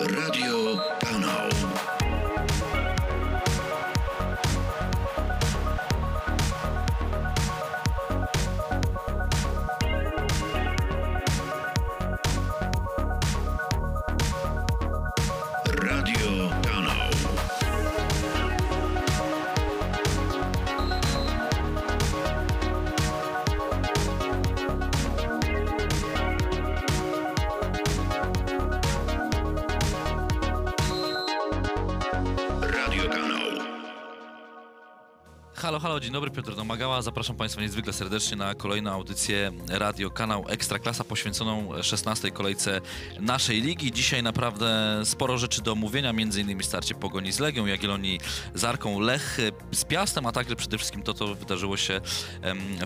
Radio Kanał. Halo, halo, dzień dobry, Piotr Domagała. Zapraszam Państwa niezwykle serdecznie na kolejną audycję Radio Kanał Ekstraklasa poświęconą 16. kolejce naszej ligi. Dzisiaj naprawdę sporo rzeczy do omówienia, innymi starcie Pogoni z Legią, Jagiellonii z Arką, Lech z Piastem, a także przede wszystkim to, co wydarzyło się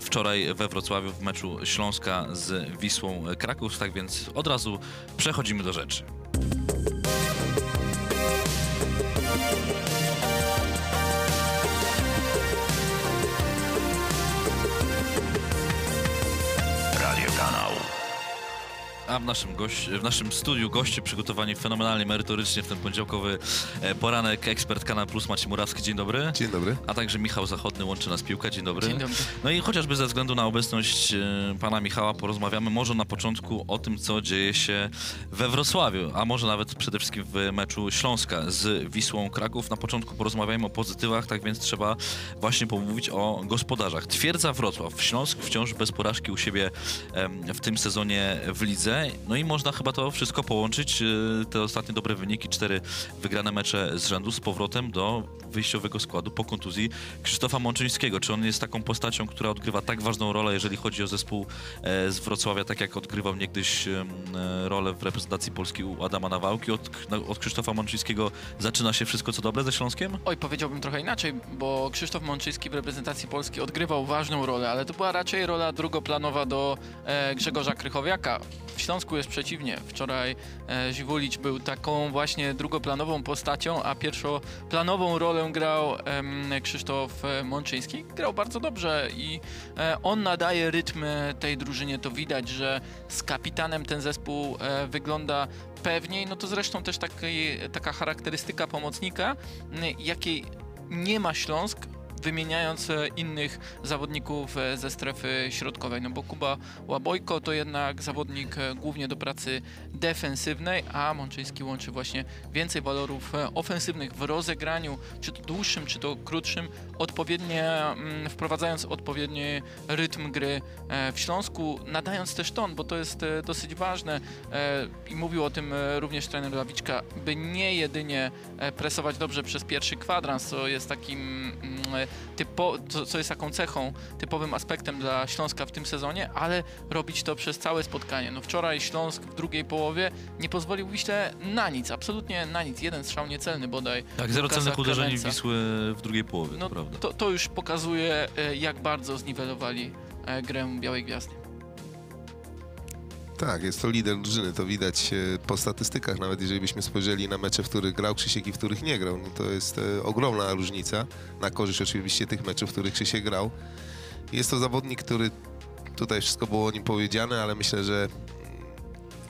wczoraj we Wrocławiu w meczu Śląska z Wisłą Kraków. Tak więc od razu przechodzimy do rzeczy. A w naszym, gość, w naszym studiu goście przygotowani fenomenalnie, merytorycznie w ten poniedziałkowy e, poranek. Ekspert Kanal Plus Maciej Murawski, dzień dobry. Dzień dobry. A także Michał Zachodny, łączy nas piłka, dzień dobry. Dzień dobry. No i chociażby ze względu na obecność e, pana Michała porozmawiamy może na początku o tym, co dzieje się we Wrocławiu, a może nawet przede wszystkim w meczu Śląska z Wisłą Kraków. Na początku porozmawiajmy o pozytywach, tak więc trzeba właśnie pomówić o gospodarzach. Twierdza Wrocław, Śląsk wciąż bez porażki u siebie w tym sezonie w lidze. No i można chyba to wszystko połączyć, e, te ostatnie dobre wyniki, cztery wygrane mecze z rzędu z powrotem do wyjściowego składu po kontuzji Krzysztofa Mączyńskiego. Czy on jest taką postacią, która odgrywa tak ważną rolę, jeżeli chodzi o zespół e, z Wrocławia, tak jak odgrywał niegdyś e, rolę w reprezentacji Polski u Adama Nawałki? Od, na- od Krzysztofa Mączyńskiego zaczyna się wszystko co dobre ze Śląskiem? Oj, powiedziałbym trochę inaczej, bo Krzysztof Mączyński w reprezentacji Polski odgrywał ważną rolę, ale to była raczej rola drugoplanowa do e, Grzegorza Krychowiaka. Śląsku jest przeciwnie. Wczoraj e, Ziwulicz był taką właśnie drugoplanową postacią, a pierwszoplanową rolę grał em, Krzysztof e, Mączyński. Grał bardzo dobrze i e, on nadaje rytm e, tej drużynie. To widać, że z kapitanem ten zespół e, wygląda pewniej. No to zresztą też taki, taka charakterystyka pomocnika, jakiej nie ma Śląsk, wymieniając e, innych zawodników e, ze strefy środkowej. No bo Kuba Łabojko to jednak zawodnik e, głównie do pracy defensywnej, a Mączyński łączy właśnie więcej walorów ofensywnych w rozegraniu, czy to dłuższym, czy to krótszym, odpowiednie, mm, wprowadzając odpowiedni rytm gry w Śląsku, nadając też ton, bo to jest dosyć ważne i mówił o tym również trener Lawiczka, by nie jedynie presować dobrze przez pierwszy kwadrans, co jest takim mm, typo, co, co jest taką cechą, typowym aspektem dla Śląska w tym sezonie, ale robić to przez całe spotkanie. No wczoraj Śląsk w drugiej połowie nie pozwolił Wiśle na nic, absolutnie na nic. Jeden strzał niecelny bodaj. Tak, zero celnych uderzeń. Wisły w drugiej połowie, No to prawda. to, to już pokazuje, e, jak bardzo zniwelowali e, grę Białej Gwiazdy. Tak, jest to lider drużyny, to widać e, po statystykach, nawet jeżeli byśmy spojrzeli na mecze, w których grał Krzysiek i w których nie grał, no to jest e, ogromna różnica, na korzyść oczywiście tych meczów, w których Krzysiek grał. Jest to zawodnik, który, tutaj wszystko było o nim powiedziane, ale myślę, że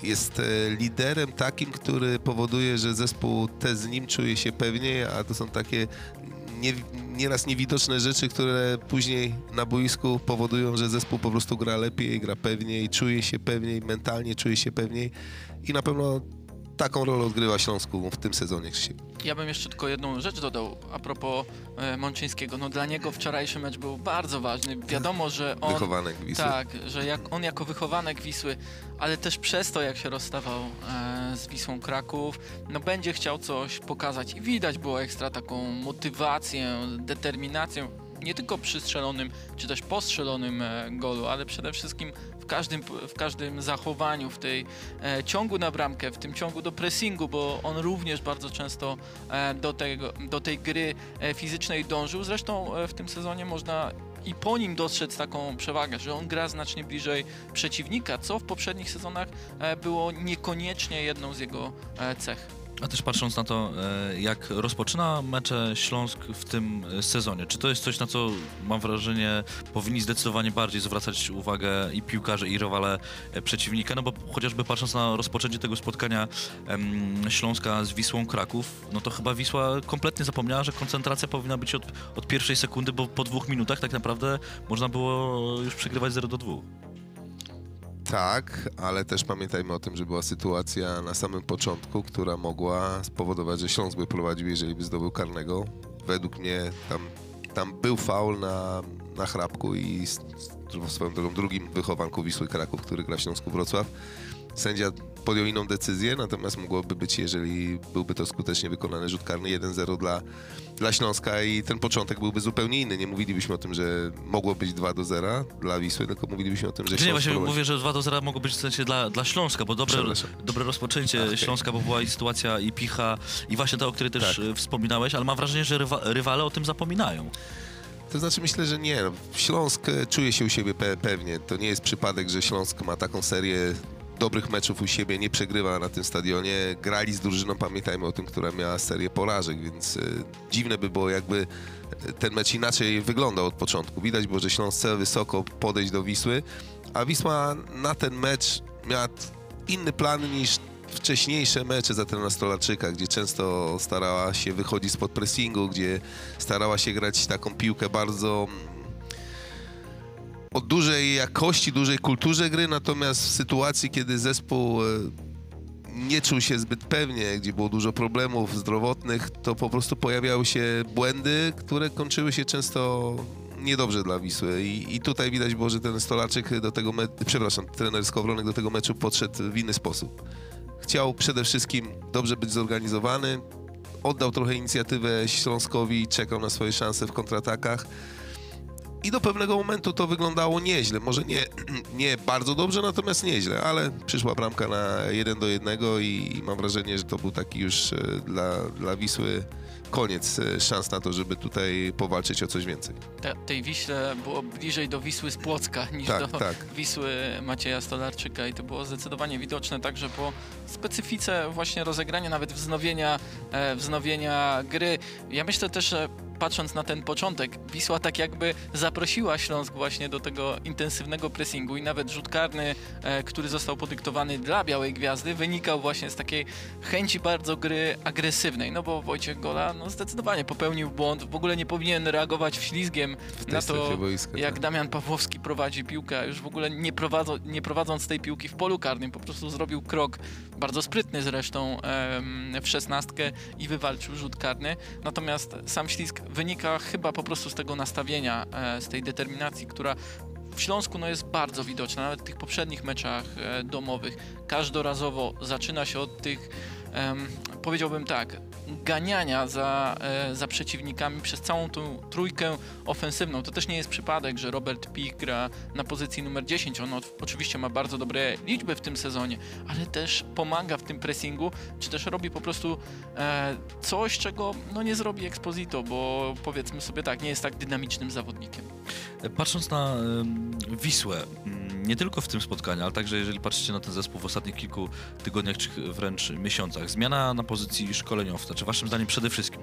jest e, liderem takim, który powoduje, że zespół też z nim czuje się pewniej, a to są takie nie, nieraz niewidoczne rzeczy, które później na boisku powodują, że zespół po prostu gra lepiej, gra pewniej, czuje się pewniej, mentalnie czuje się pewniej i na pewno taką rolę odgrywa Śląsku w tym sezonie Krzysiek. Ja bym jeszcze tylko jedną rzecz dodał a propos e, Mączyńskiego. No dla niego wczorajszy mecz był bardzo ważny. Wiadomo, że on... Wychowanek Wisły. Tak, że jak on jako wychowanek Wisły, ale też przez to, jak się rozstawał e, z Wisłą Kraków, no będzie chciał coś pokazać i widać było ekstra taką motywację, determinację, nie tylko przy strzelonym, czy też postrzelonym e, golu, ale przede wszystkim w każdym, w każdym zachowaniu, w tej e, ciągu na bramkę, w tym ciągu do pressingu, bo on również bardzo często e, do, tego, do tej gry e, fizycznej dążył. Zresztą e, w tym sezonie można i po nim dostrzec taką przewagę, że on gra znacznie bliżej przeciwnika, co w poprzednich sezonach e, było niekoniecznie jedną z jego cech. A też patrząc na to, e, jak rozpoczyna mecze Śląsk w tym e, sezonie, czy to jest coś, na co mam wrażenie powinni zdecydowanie bardziej zwracać uwagę i piłkarze, i rywale e, przeciwnika, no bo chociażby patrząc na rozpoczęcie tego spotkania Śląska z Wisłą Kraków, no to chyba Wisła kompletnie zapomniała, że koncentracja powinna być od, od pierwszej sekundy, bo po dwóch minutach tak naprawdę można było już przegrywać 0 do 2. Tak, ale też pamiętajmy o tym, że była sytuacja na samym początku, która mogła spowodować, że Śląsk by prowadził, jeżeli by zdobył karnego. Według mnie tam, tam był faul na, na i swoją drogą drugim wychowanku Wisły Kraków, który gra w Śląsku Wrocław. Sędzia podjął inną decyzję, natomiast mogłoby być, jeżeli byłby to skutecznie wykonany rzut karny 1-0 dla, dla Śląska i ten początek byłby zupełnie inny. Nie mówilibyśmy o tym, że mogło być 2 do 0 dla Wisły, tylko mówilibyśmy o tym, że Nie, Śląsk właśnie prowadzi. mówię, że 2 do 0 mogło być w sensie dla, dla Śląska, bo dobre, dobre rozpoczęcie Okej. Śląska, bo była i sytuacja i picha, i właśnie ta, o której też Tak. e, wspominałeś, ale mam wrażenie, że rywa, rywale o tym zapominają. To znaczy myślę, że nie. Śląsk czuje się u siebie pe pewnie. To nie jest przypadek, że Śląsk ma taką serię dobrych meczów u siebie, nie przegrywa na tym stadionie. Grali z drużyną, pamiętajmy o tym, która miała serię porażek, więc e, dziwne by było jakby e, ten mecz inaczej wyglądał od początku. Widać było, że Śląsk chce wysoko podejść do Wisły, a Wisła na ten mecz miała inny plan niż wcześniejsze mecze za trenera Stolarczyka, gdzie często starała się wychodzić spod pressingu, gdzie starała się grać taką piłkę bardzo o dużej jakości, dużej kulturze gry, natomiast w sytuacji, kiedy zespół e, nie czuł się zbyt pewnie, gdzie było dużo problemów zdrowotnych, to po prostu pojawiały się błędy, które kończyły się często niedobrze dla Wisły. I, i tutaj widać było, że ten Stolarczyk do tego meczu, przepraszam, trener Skowronek do tego meczu podszedł w inny sposób. Chciał przede wszystkim dobrze być zorganizowany, oddał trochę inicjatywę Śląskowi, czekał na swoje szanse w kontratakach. I do pewnego momentu to wyglądało nieźle. Może nie, nie bardzo dobrze, natomiast nieźle, ale przyszła bramka na 1 do 1 i mam wrażenie, że to był taki już e, dla, dla Wisły koniec e, szans na to, żeby tutaj powalczyć o coś więcej. Te, tej Wiśle było bliżej do Wisły z Płocka niż Tak, do tak. Wisły Macieja Stolarczyka i to było zdecydowanie widoczne także po specyfice właśnie rozegrania, nawet wznowienia, e, wznowienia gry. Ja myślę też, że patrząc na ten początek, Wisła tak jakby zaprosiła Śląsk właśnie do tego intensywnego pressingu i nawet rzut karny, e, który został podyktowany dla Białej Gwiazdy, wynikał właśnie z takiej chęci bardzo gry agresywnej, no bo Wojciech Gola no zdecydowanie popełnił błąd, w ogóle nie powinien reagować ślizgiem na to, boiska, jak tak. Damian Pawłowski prowadzi piłkę, a już w ogóle nie, nie prowadząc tej piłki w polu karnym, po prostu zrobił krok, bardzo sprytny zresztą, w szesnastkę i wywalczył rzut karny. Natomiast sam ślizg wynika chyba po prostu z tego nastawienia, e, z tej determinacji, która w Śląsku no, jest bardzo widoczna, nawet w tych poprzednich meczach e, domowych. Każdorazowo zaczyna się od tych, powiedziałbym tak, ganiania za, e, za przeciwnikami przez całą tą trójkę ofensywną. To też nie jest przypadek, że Robert Pich gra na pozycji numer 10. On oczywiście ma bardzo dobre liczby w tym sezonie, ale też pomaga w tym pressingu, czy też robi po prostu e, coś, czego no, nie zrobi Exposito, bo powiedzmy sobie tak, nie jest tak dynamicznym zawodnikiem. Patrząc na Wisłę, mm, nie tylko w tym spotkaniu, ale także jeżeli patrzycie na ten zespół w ostatnich kilku tygodniach czy wręcz miesiącach, zmiana na pozycji szkoleniowca, czy waszym zdaniem przede wszystkim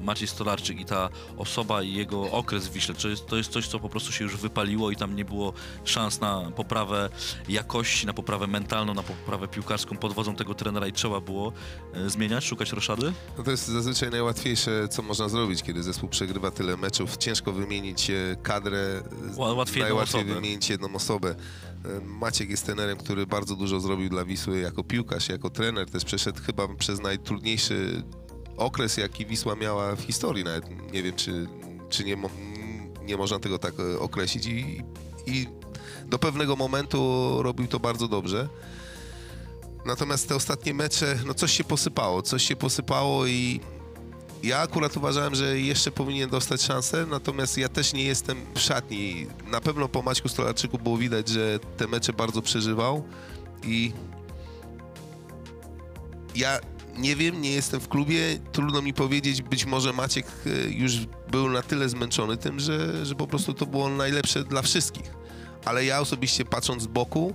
Maciej Stolarczyk i ta osoba i jego okres w Wiśle, czy jest, to jest coś, co po prostu się już wypaliło i tam nie było szans na poprawę jakości, na poprawę mentalną, na poprawę piłkarską pod wodzą tego trenera i trzeba było e, zmieniać, szukać roszady? No to jest zazwyczaj najłatwiejsze, co można zrobić, kiedy zespół przegrywa tyle meczów. Ciężko wymienić e, kadrę, Ła- łatwiej jedną najłatwiej osobę. wymienić jedną osobę. E, Maciek jest trenerem, który bardzo dużo zrobił dla Wisły jako piłkarz, jako trener. Też przeszedł chyba przez najtrudniejszy okres, jaki Wisła miała w historii. Nawet nie wiem, czy, czy nie, nie można tego tak e, określić. I, I do pewnego momentu robił to bardzo dobrze. Natomiast te ostatnie mecze, no coś się posypało, coś się posypało i ja akurat uważałem, że jeszcze powinien dostać szansę, natomiast ja też nie jestem w szatni. Na pewno po Maćku Stolarczyku było widać, że te mecze bardzo przeżywał i ja nie wiem, nie jestem w klubie, trudno mi powiedzieć, być może Maciek e, już był na tyle zmęczony tym, że, że po prostu to było najlepsze dla wszystkich. Ale ja osobiście patrząc z boku,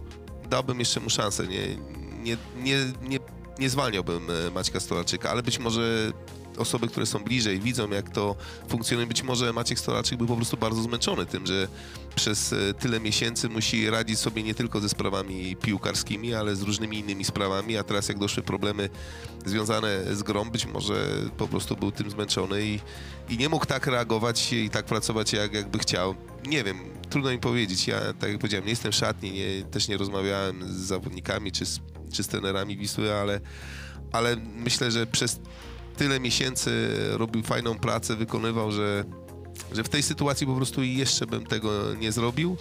dałbym jeszcze mu szansę. Nie, nie, nie, nie nie zwalniałbym e, Maćka Stolarczyka, ale być może osoby, które są bliżej, widzą jak to funkcjonuje, być może Maciek Stolarczyk był po prostu bardzo zmęczony tym, że przez e, tyle miesięcy musi radzić sobie nie tylko ze sprawami piłkarskimi, ale z różnymi innymi sprawami, a teraz jak doszły problemy związane z grą, być może po prostu był tym zmęczony i, i nie mógł tak reagować i tak pracować, jak, jakby chciał. Nie wiem, trudno mi powiedzieć. Ja, tak jak powiedziałem, nie jestem w szatni, nie, też nie rozmawiałem z zawodnikami czy z, czy z trenerami Wisły, ale, ale myślę, że przez tyle miesięcy robił fajną pracę, wykonywał, że, że w tej sytuacji po prostu jeszcze bym tego nie zrobił.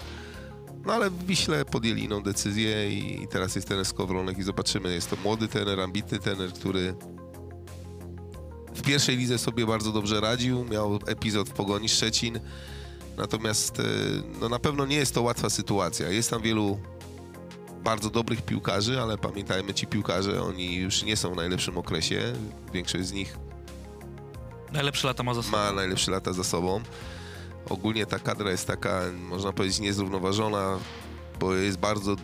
No ale w Wiśle podjęli inną decyzję i teraz jest trener Skowronek i zobaczymy. Jest to młody trener, ambitny trener, który w pierwszej lidze sobie bardzo dobrze radził. Miał epizod w Pogoni Szczecin. Natomiast e, no, na pewno nie jest to łatwa sytuacja. Jest tam wielu bardzo dobrych piłkarzy, ale pamiętajmy, ci piłkarze, oni już nie są w najlepszym okresie. Większość z nich Najlepsze lata ma za sobą. ma najlepsze lata za sobą. Ogólnie ta kadra jest taka, można powiedzieć, niezrównoważona, bo jest bardzo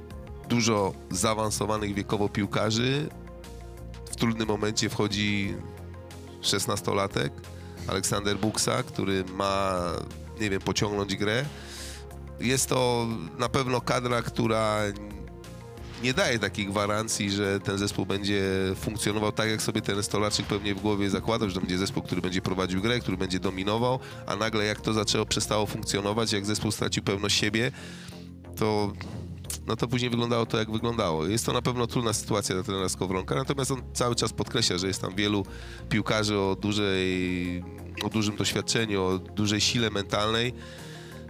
dużo zaawansowanych wiekowo piłkarzy. W trudnym momencie wchodzi 16-latek, Aleksander Buksa, który ma, nie wiem, pociągnąć grę. Jest to na pewno kadra, która nie daje takiej gwarancji, że ten zespół będzie funkcjonował tak, jak sobie ten Stolarczyk pewnie w głowie zakładał, że to będzie zespół, który będzie prowadził grę, który będzie dominował, a nagle jak to zaczęło, przestało funkcjonować, jak zespół stracił pewność siebie, to no to później wyglądało to, jak wyglądało. Jest to na pewno trudna sytuacja dla trenera Skowronka, natomiast on cały czas podkreśla, że jest tam wielu piłkarzy o, dużej, o dużym doświadczeniu, o dużej sile mentalnej,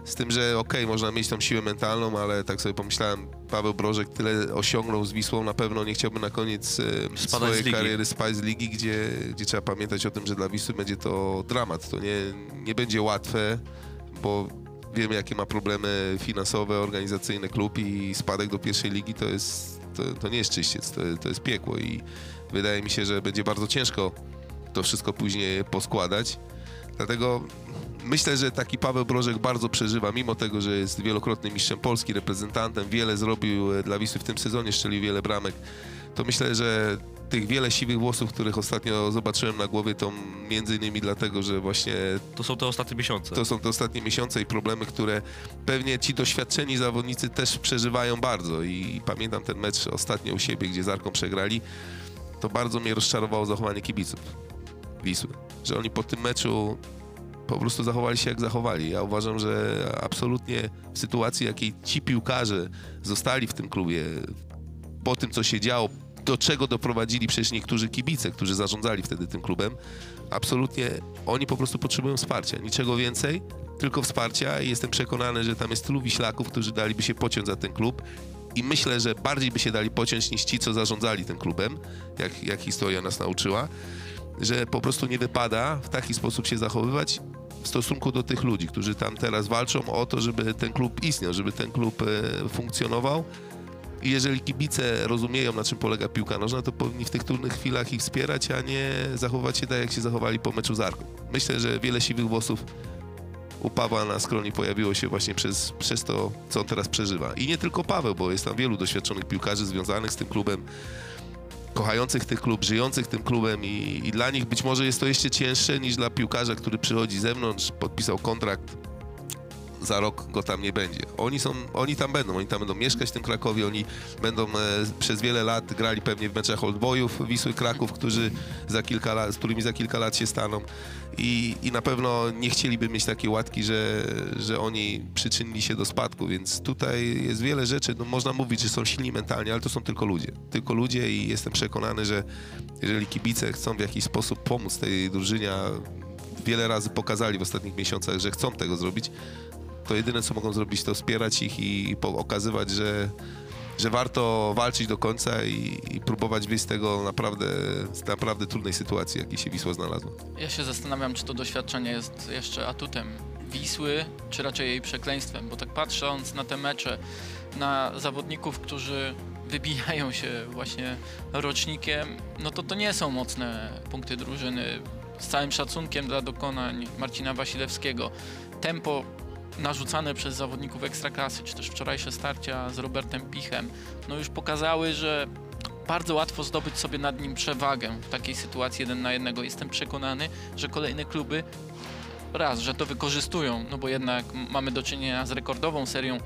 z tym, że okej, można mieć tą siłę mentalną, ale tak sobie pomyślałem, Paweł Brożek tyle osiągnął z Wisłą, na pewno nie chciałby na koniec e, swojej kariery spać z ligi, gdzie, gdzie trzeba pamiętać o tym, że dla Wisły będzie to dramat. To nie, nie będzie łatwe, bo wiemy, jakie ma problemy finansowe, organizacyjne klub i spadek do pierwszej ligi to jest, to, to nie jest czyściec, to, to jest piekło i wydaje mi się, że będzie bardzo ciężko to wszystko później poskładać. Dlatego myślę, że taki Paweł Brożek bardzo przeżywa, mimo tego, że jest wielokrotnym mistrzem Polski, reprezentantem, wiele zrobił e, dla Wisły w tym sezonie, strzelił wiele bramek, to myślę, że tych wiele siwych włosów, których ostatnio zobaczyłem na głowie, to między innymi dlatego, że właśnie To są te ostatnie miesiące. to są te ostatnie miesiące i problemy, które pewnie ci doświadczeni zawodnicy też przeżywają bardzo. I pamiętam ten mecz ostatnio u siebie, gdzie z Arką przegrali. To bardzo mnie rozczarowało zachowanie kibiców Wisły. Że oni po tym meczu po prostu zachowali się jak zachowali. Ja uważam, że absolutnie w sytuacji, jakiej ci piłkarze zostali w tym klubie, po tym, co się działo, do czego doprowadzili przecież niektórzy kibice, którzy zarządzali wtedy tym klubem, absolutnie oni po prostu potrzebują wsparcia. Niczego więcej, tylko wsparcia i jestem przekonany, że tam jest tylu wiślaków, którzy daliby się pociąć za ten klub i myślę, że bardziej by się dali pociąć niż ci, co zarządzali tym klubem, jak, jak historia nas nauczyła, że po prostu nie wypada w taki sposób się zachowywać w stosunku do tych ludzi, którzy tam teraz walczą o to, żeby ten klub istniał, żeby ten klub e, funkcjonował. I jeżeli kibice rozumieją, na czym polega piłka nożna, to powinni w tych trudnych chwilach ich wspierać, a nie zachować się tak, jak się zachowali po meczu z Arką. Myślę, że wiele siwych włosów u Pawła na skroni pojawiło się właśnie przez, przez to, co on teraz przeżywa. I nie tylko Paweł, bo jest tam wielu doświadczonych piłkarzy związanych z tym klubem, kochających ten klub, żyjących tym klubem i, i dla nich być może jest to jeszcze cięższe niż dla piłkarza, który przychodzi z zewnątrz, podpisał kontrakt, za rok go tam nie będzie. Oni, są, oni tam będą, oni tam będą mieszkać w tym Krakowie, oni będą e, przez wiele lat grali pewnie w meczach oldboyów Wisły Kraków, którzy za kilka lat, z którymi za kilka lat się staną i, i na pewno nie chcieliby mieć takiej łatki, że, że oni przyczynili się do spadku, więc tutaj jest wiele rzeczy, no można mówić, że są silni mentalnie, ale to są tylko ludzie. Tylko ludzie i jestem przekonany, że jeżeli kibice chcą w jakiś sposób pomóc tej drużynie, wiele razy pokazali w ostatnich miesiącach, że chcą tego zrobić, to jedyne co mogą zrobić to wspierać ich i po- okazywać, że, że warto walczyć do końca i, i próbować wyjść z tego naprawdę, z naprawdę trudnej sytuacji, jakiej się Wisła znalazła. Ja się zastanawiam, czy to doświadczenie jest jeszcze atutem Wisły, czy raczej jej przekleństwem, bo tak patrząc na te mecze, na zawodników, którzy wybijają się właśnie rocznikiem, no to to nie są mocne punkty drużyny. Z całym szacunkiem dla dokonań Marcina Wasilewskiego. Tempo narzucane przez zawodników ekstraklasy, czy też wczorajsze starcia z Robertem Pichem, no już pokazały, że bardzo łatwo zdobyć sobie nad nim przewagę w takiej sytuacji jeden na jednego. Jestem przekonany, że kolejne kluby raz, że to wykorzystują, no bo jednak mamy do czynienia z rekordową serią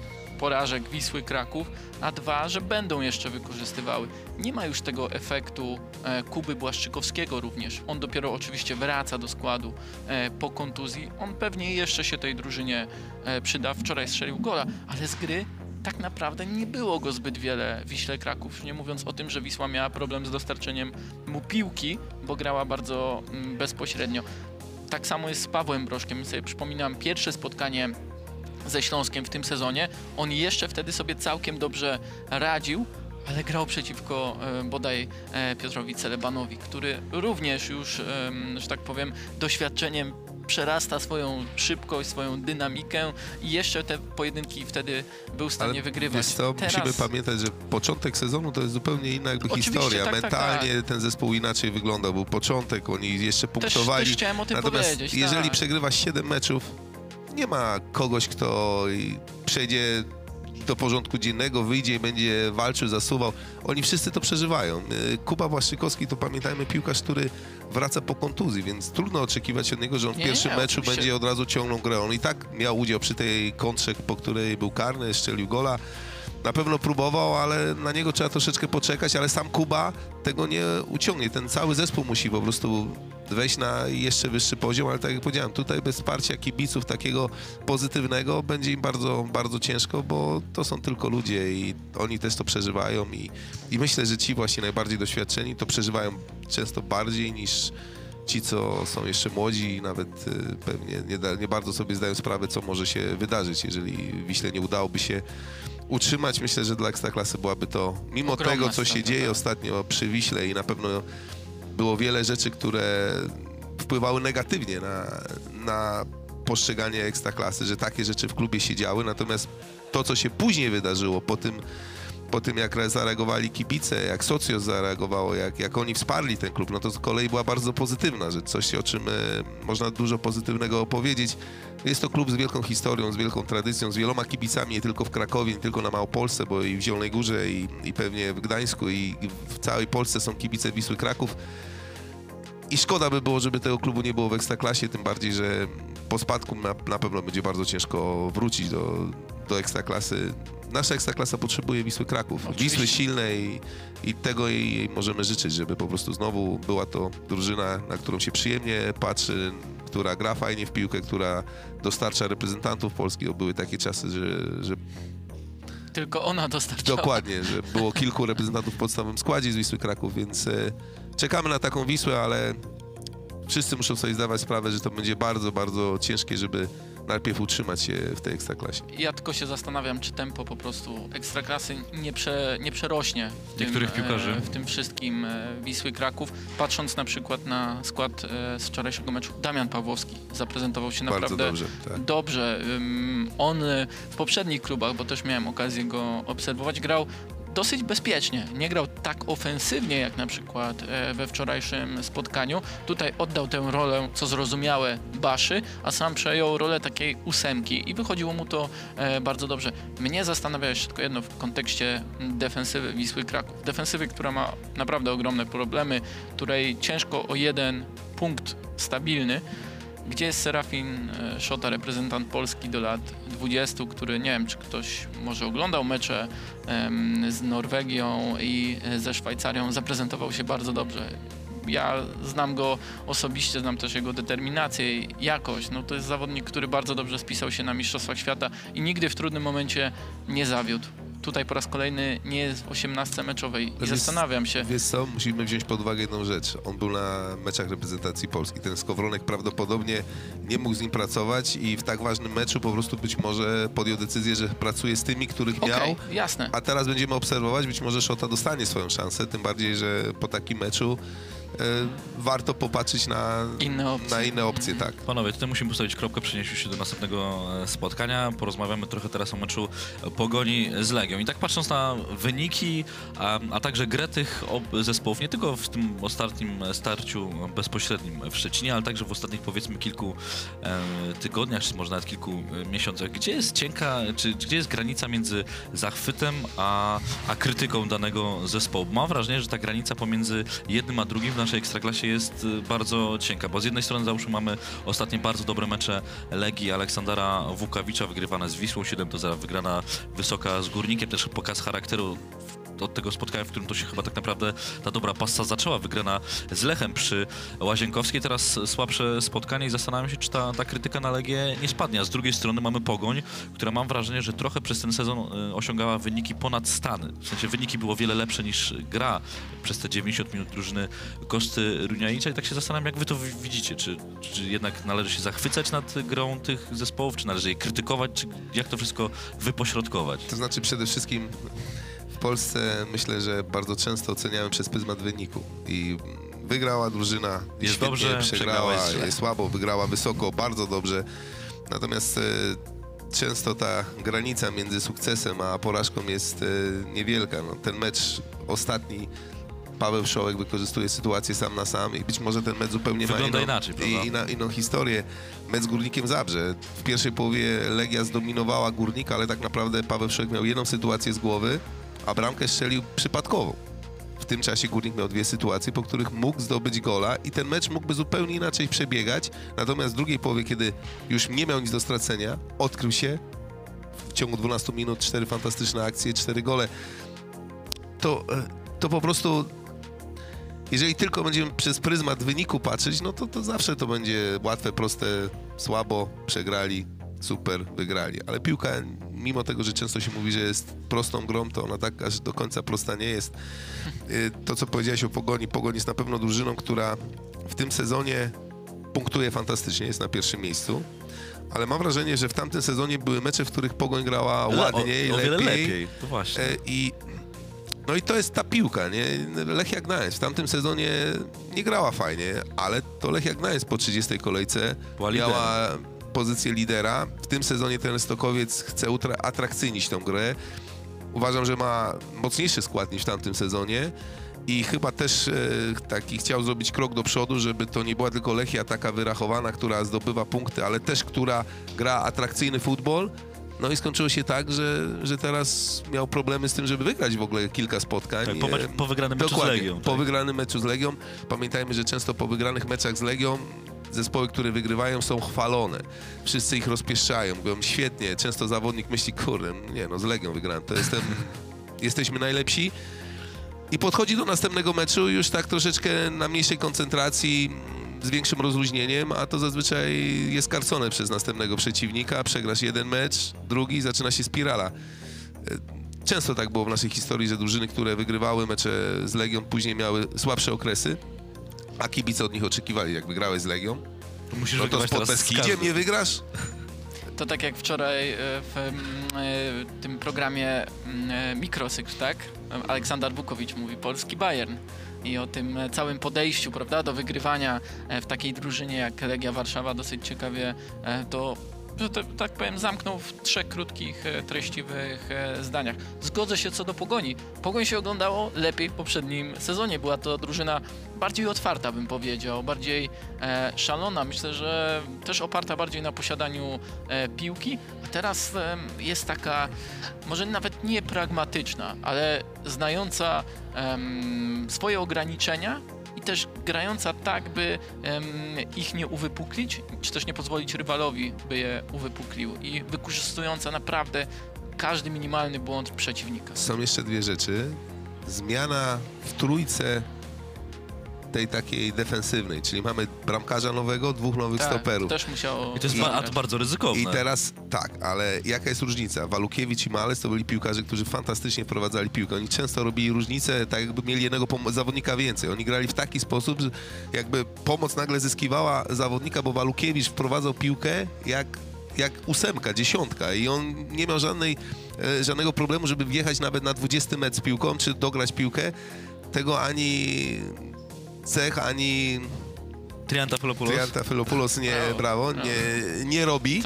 porażek Wisły Kraków, a dwa, że będą jeszcze wykorzystywały. Nie ma już tego efektu e, Kuby Błaszczykowskiego również. On dopiero oczywiście wraca do składu e, po kontuzji. On pewnie jeszcze się tej drużynie e, przyda. Wczoraj strzelił gola, ale z gry tak naprawdę nie było go zbyt wiele w Wiśle Kraków. Nie mówiąc o tym, że Wisła miała problem z dostarczeniem mu piłki, bo grała bardzo mm, bezpośrednio. Tak samo jest z Pawłem Broszkiem. Sobie przypominam pierwsze spotkanie ze Śląskiem w tym sezonie. On jeszcze wtedy sobie całkiem dobrze radził, ale grał przeciwko e, bodaj e, Piotrowi Celebanowi, który również już, em, że tak powiem, doświadczeniem przerasta swoją szybkość, swoją dynamikę i jeszcze te pojedynki wtedy był w stanie wygrywać. Wiesz co, Teraz musimy pamiętać, że początek sezonu to jest zupełnie inna jakby Oczywiście, historia. tak, tak, Mentalnie ten zespół inaczej wyglądał. Był początek, oni jeszcze też, punktowali. też chciałem o tym Natomiast powiedzieć. jeżeli tak. przegrywasz 7 meczów, nie ma kogoś, kto przejdzie do porządku dziennego, wyjdzie i będzie walczył, zasuwał. Oni wszyscy to przeżywają. Y, Kuba Błaszczykowski to pamiętajmy piłkarz, który wraca po kontuzji, więc trudno oczekiwać od niego, że on w Nie, pierwszym nie, meczu oczywiście. będzie od razu ciągnął grę. On i tak miał udział przy tej kontrze, po której był karny, strzelił gola. Na pewno próbował, ale na niego trzeba troszeczkę poczekać, ale sam Kuba tego nie uciągnie. Ten cały zespół musi po prostu wejść na jeszcze wyższy poziom, ale tak jak powiedziałem, tutaj bez wsparcia kibiców takiego pozytywnego będzie im bardzo, bardzo ciężko, bo to są tylko ludzie i oni też to przeżywają i, i myślę, że ci właśnie najbardziej doświadczeni to przeżywają często bardziej niż ci, co są jeszcze młodzi i nawet y, pewnie nie, nie bardzo sobie zdają sprawę, co może się wydarzyć, jeżeli Wiśle nie udałoby się utrzymać. Myślę, że dla Ekstraklasy byłaby to, mimo Ogromna tego, co się dzieje tak. ostatnio przy Wiśle i na pewno było wiele rzeczy, które wpływały negatywnie na, na postrzeganie Ekstraklasy, że takie rzeczy w klubie się działy, natomiast to, co się później wydarzyło po tym, po tym jak re- zareagowali kibice, jak Socjos zareagowało, jak, jak oni wsparli ten klub, no to z kolei była bardzo pozytywna rzecz, coś o czym e, można dużo pozytywnego opowiedzieć. Jest to klub z wielką historią, z wielką tradycją, z wieloma kibicami, nie tylko w Krakowie, nie tylko na Małopolsce, bo i w Zielonej Górze, i, i pewnie w Gdańsku, i w całej Polsce są kibice Wisły Kraków. I szkoda by było, żeby tego klubu nie było w Ekstraklasie, tym bardziej, że po spadku na pewno będzie bardzo ciężko wrócić do, do Ekstraklasy. Nasza Ekstraklasa potrzebuje Wisły Kraków. Oczywiście. Wisły silnej i tego jej, jej możemy życzyć, żeby po prostu znowu była to drużyna, na którą się przyjemnie patrzy, która gra fajnie w piłkę, która dostarcza reprezentantów Polski. Bo były takie czasy, że, że Tylko ona dostarczała. Dokładnie, że było kilku reprezentantów w podstawowym składzie z Wisły Kraków, więc e, czekamy na taką Wisłę, ale wszyscy muszą sobie zdawać sprawę, że to będzie bardzo, bardzo ciężkie, żeby najpierw utrzymać się w tej ekstraklasie. Ja tylko się zastanawiam, czy tempo po prostu ekstraklasy nie, prze, nie przerośnie w tym, Niektórych piłkarzy. e, w tym wszystkim e, Wisły Kraków. Patrząc na przykład na skład e, z wczorajszego meczu, Damian Pawłowski zaprezentował się Bardzo naprawdę dobrze. Tak. dobrze. On w poprzednich klubach, bo też miałem okazję go obserwować, grał dosyć bezpiecznie. Nie grał tak ofensywnie jak na przykład e, we wczorajszym spotkaniu. Tutaj oddał tę rolę, co zrozumiałe, Baszy, a sam przejął rolę takiej ósemki i wychodziło mu to e, bardzo dobrze. Mnie zastanawia jeszcze tylko jedno w kontekście defensywy Wisły Kraków. Defensywy, która ma naprawdę ogromne problemy, której ciężko o jeden punkt stabilny. Gdzie jest Serafin e, Szota, reprezentant Polski do lat 20, który nie wiem, czy ktoś może oglądał mecze z Norwegią i e, ze Szwajcarią, zaprezentował się bardzo dobrze. Ja znam go osobiście, znam też jego determinację i jakość. No to jest zawodnik, który bardzo dobrze spisał się na Mistrzostwach Świata i nigdy w trudnym momencie nie zawiódł. Tutaj po raz kolejny nie jest w 18 meczowej i jest- zastanawiam się, Wiesz co, musimy wziąć pod uwagę jedną rzecz. On był na meczach reprezentacji Polski. Ten Skowronek prawdopodobnie nie mógł z nim pracować i w tak ważnym meczu po prostu być może podjął decyzję, że pracuje z tymi, których okej, miał. jasne. A teraz będziemy obserwować, być może Szota dostanie swoją szansę, tym bardziej, że po takim meczu warto popatrzeć na Inne opcje. Na inne opcje tak. Panowie, tutaj musimy postawić kropkę, przenieść się do następnego e, spotkania. Porozmawiamy trochę teraz o meczu Pogoni z Legią. I tak patrząc na wyniki, a, a także grę tych ob- zespołów, nie tylko w tym ostatnim starciu bezpośrednim w Szczecinie, ale także w ostatnich powiedzmy kilku e, tygodniach, czy może nawet kilku e, miesiącach. Gdzie jest cienka, czy gdzie jest granica między zachwytem a, a krytyką danego zespołu? Mam wrażenie, że ta granica pomiędzy jednym a drugim w naszej ekstraklasie jest e, bardzo cienka, bo z jednej strony załóżmy mamy ostatnie bardzo dobre mecze Legii Aleksandra Wukawicza wygrywane z Wisłą 7 do 0, wygrana wysoka z Górnikiem, też pokaz charakteru od tego spotkania, w którym to się chyba tak naprawdę ta dobra passa zaczęła, wygrana z Lechem przy Łazienkowskiej, teraz słabsze spotkanie i zastanawiam się, czy ta, ta krytyka na Legię nie spadnie, a z drugiej strony mamy Pogoń, która mam wrażenie, że trochę przez ten sezon y, osiągała wyniki ponad stany, w sensie wyniki było wiele lepsze niż gra przez te 90 minut drużyny Kosty Runianicza i tak się zastanawiam, jak wy to wi- widzicie, czy, czy jednak należy się zachwycać nad grą tych zespołów, czy należy je krytykować, czy jak to wszystko wypośrodkować? To znaczy przede wszystkim Polsce myślę, że bardzo często oceniamy przez pryzmat wyniku i wygrała drużyna, Jest świetnie, dobrze, przegrała jest jest słabo, wygrała wysoko, bardzo dobrze. Natomiast e, często ta granica między sukcesem a porażką jest e, niewielka. No, ten mecz ostatni Paweł Szołek wykorzystuje sytuację sam na sam i być może ten mecz zupełnie Wygląda ma inną, inaczej, i, inna, inną historię. Mecz z Górnikiem Zabrze. W pierwszej połowie Legia zdominowała Górnika, ale tak naprawdę Paweł Szołek miał jedną sytuację z głowy, a bramkę strzelił przypadkowo. W tym czasie Górnik miał dwie sytuacje, po których mógł zdobyć gola i ten mecz mógłby zupełnie inaczej przebiegać. Natomiast w drugiej połowie, kiedy już nie miał nic do stracenia, odkrył się w ciągu 12 minut cztery fantastyczne akcje, cztery gole. To, e, to po prostu jeżeli tylko będziemy przez pryzmat wyniku patrzeć, no to, to zawsze to będzie łatwe, proste, słabo, przegrali, super, wygrali. Ale piłka, mimo tego, że często się mówi, że jest prostą grą, to ona tak aż do końca prosta nie jest. Y, To, co powiedziałeś o Pogoni, Pogoń jest na pewno drużyną, która w tym sezonie punktuje fantastycznie, jest na pierwszym miejscu. Ale mam wrażenie, że w tamtym sezonie były mecze, w których Pogoń grała ładniej, o, o wiele lepiej. lepiej, to właśnie. E, I no i to jest ta piłka, nie? Lechia Gdańsk w tamtym sezonie nie grała fajnie, ale to Lechia Gdańsk po 30 kolejce Była miała pozycję lidera. W tym sezonie ten Stokowiec chce atrakcyjnić tą grę. Uważam, że ma mocniejszy skład niż w tamtym sezonie. I chyba też e, taki chciał zrobić krok do przodu, żeby to nie była tylko Lechia taka wyrachowana, która zdobywa punkty, ale też która gra atrakcyjny futbol. No i skończyło się tak, że, że teraz miał problemy z tym, żeby wygrać w ogóle kilka spotkań. Tak, po, mecz, E, po wygranym meczu z Dokładnie, Legią. po tak. wygranym meczu z Legią. Pamiętajmy, że często po wygranych meczach z Legią zespoły, które wygrywają są chwalone. Wszyscy ich rozpieszczają, mówią świetnie. Często zawodnik myśli, kurde, nie no, z Legią wygrałem, to jestem, jesteśmy najlepsi. I podchodzi do następnego meczu już tak troszeczkę na mniejszej koncentracji, z większym rozluźnieniem, a to zazwyczaj jest karcone przez następnego przeciwnika. Przegrasz jeden mecz, drugi, zaczyna się spirala. Często tak było w naszej historii, że drużyny, które wygrywały mecze z Legią, później miały słabsze okresy, a kibice od nich oczekiwali, jak wygrałeś z Legią, To musisz no to Podbeskidziem każdym. nie wygrasz? To tak jak wczoraj e, w mm, e, tym programie mm, e, Mikrosykl, tak? Aleksander Bukowicz mówi polski Bayern i o tym całym podejściu, prawda, do wygrywania w takiej drużynie jak Legia Warszawa dosyć ciekawie to że to, tak powiem, zamknął w trzech krótkich, e, treściwych e, zdaniach. Zgodzę się co do Pogoni. Pogoń się oglądało lepiej w poprzednim sezonie. Była to drużyna bardziej otwarta, bym powiedział, bardziej e, szalona. Myślę, że też oparta bardziej na posiadaniu e, piłki. A teraz em, jest taka, może nawet nie pragmatyczna, ale znająca swoje ograniczenia i też grająca tak, by em, ich nie uwypuklić, czy też nie pozwolić rywalowi, by je uwypuklił i wykorzystująca naprawdę każdy minimalny błąd przeciwnika. Są jeszcze dwie rzeczy. Zmiana w trójce tej takiej defensywnej, czyli mamy bramkarza nowego, dwóch nowych Tak, stoperów. też musiało... I to jest ba- a to bardzo ryzykowne. I teraz tak, ale jaka jest różnica? Walukiewicz i Males to byli piłkarze, którzy fantastycznie wprowadzali piłkę. Oni często robili różnicę, tak jakby mieli jednego pom- zawodnika więcej. Oni grali w taki sposób, że jakby pomoc nagle zyskiwała zawodnika, bo Walukiewicz wprowadzał piłkę jak, jak ósemka, dziesiątka i on nie miał żadnej, e, żadnego problemu, żeby wjechać nawet na 20 metr z piłką, czy dograć piłkę. Tego ani cech ani Triantafylopoulos. Triantafylopoulos nie, Brawo, brawo, brawo. nie, nie robi.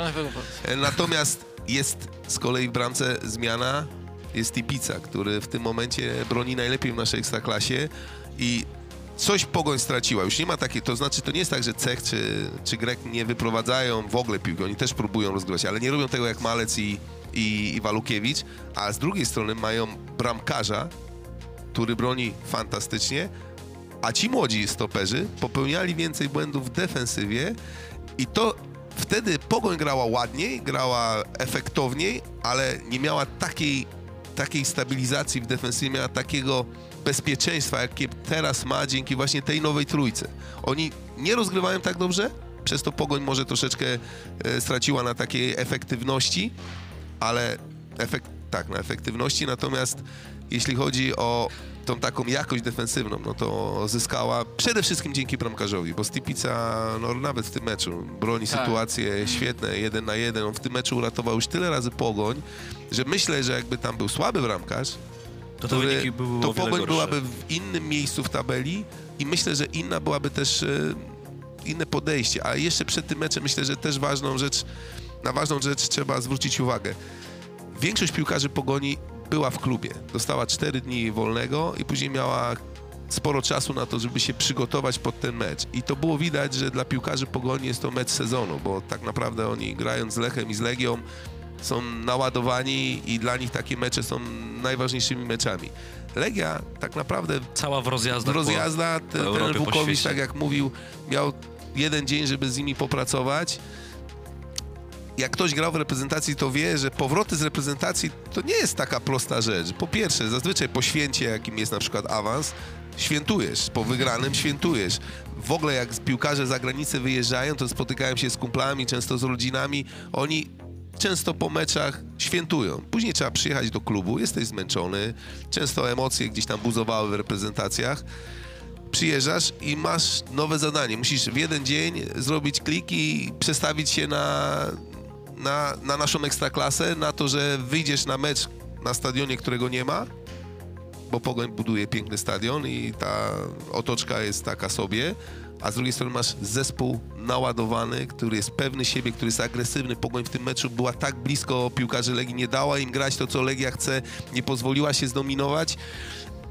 E, Natomiast jest z kolei w bramce zmiana, jest Tipica, który w tym momencie broni najlepiej w naszej ekstraklasie i coś Pogoń straciła. Już nie ma takiej, to znaczy to nie jest tak, że Cech czy, czy Grek nie wyprowadzają w ogóle piłki, oni też próbują rozgrywać, ale nie robią tego jak Malec i, i, i Walukiewicz, a z drugiej strony mają bramkarza, który broni fantastycznie, a ci młodzi stoperzy popełniali więcej błędów w defensywie i to wtedy Pogoń grała ładniej, grała efektowniej, ale nie miała takiej, takiej stabilizacji w defensywie, miała takiego bezpieczeństwa, jakie teraz ma dzięki właśnie tej nowej trójce. Oni nie rozgrywają tak dobrze, przez to Pogoń może troszeczkę e, straciła na takiej efektywności, ale efekt, tak, na efektywności, natomiast jeśli chodzi o tą taką jakość defensywną, no to zyskała przede wszystkim dzięki bramkarzowi, bo Stipica, no nawet w tym meczu broni Tak. sytuacje świetne, jeden na jeden, on w tym meczu uratował już tyle razy Pogoń, że myślę, że jakby tam był słaby bramkarz, To to o wiele Pogoń gorsze. byłaby w innym miejscu w tabeli i myślę, że inna byłaby też e, inne podejście. A jeszcze przed tym meczem myślę, że też ważną rzecz, na ważną rzecz trzeba zwrócić uwagę. Większość piłkarzy Pogoni była w klubie. Dostała 4 dni wolnego i później miała sporo czasu na to, żeby się przygotować pod ten mecz. I to było widać, że dla piłkarzy Pogoni jest to mecz sezonu, bo tak naprawdę oni grając z Lechem i z Legią są naładowani i dla nich takie mecze są najważniejszymi meczami. Legia tak naprawdę Cała w rozjazdach. była. rozjazda, po ten, ten Wukowicz, tak jak mówił, miał jeden dzień, żeby z nimi popracować. Jak ktoś grał w reprezentacji, to wie, że powroty z reprezentacji to nie jest taka prosta rzecz. Po pierwsze, zazwyczaj po święcie, jakim jest na przykład awans, świętujesz, po wygranym świętujesz. W ogóle jak piłkarze za granicę wyjeżdżają, to spotykają się z kumplami, często z rodzinami. Oni często po meczach świętują. Później trzeba przyjechać do klubu, jesteś zmęczony, często emocje gdzieś tam buzowały w reprezentacjach. Przyjeżdżasz i masz nowe zadanie. Musisz w jeden dzień zrobić klik i przestawić się na, na, na naszą ekstraklasę, na to, że wyjdziesz na mecz na stadionie, którego nie ma, bo Pogoń buduje piękny stadion i ta otoczka jest taka sobie, a z drugiej strony masz zespół naładowany, który jest pewny siebie, który jest agresywny. Pogoń w tym meczu była tak blisko piłkarzy Legii, nie dała im grać to, co Legia chce, nie pozwoliła się zdominować.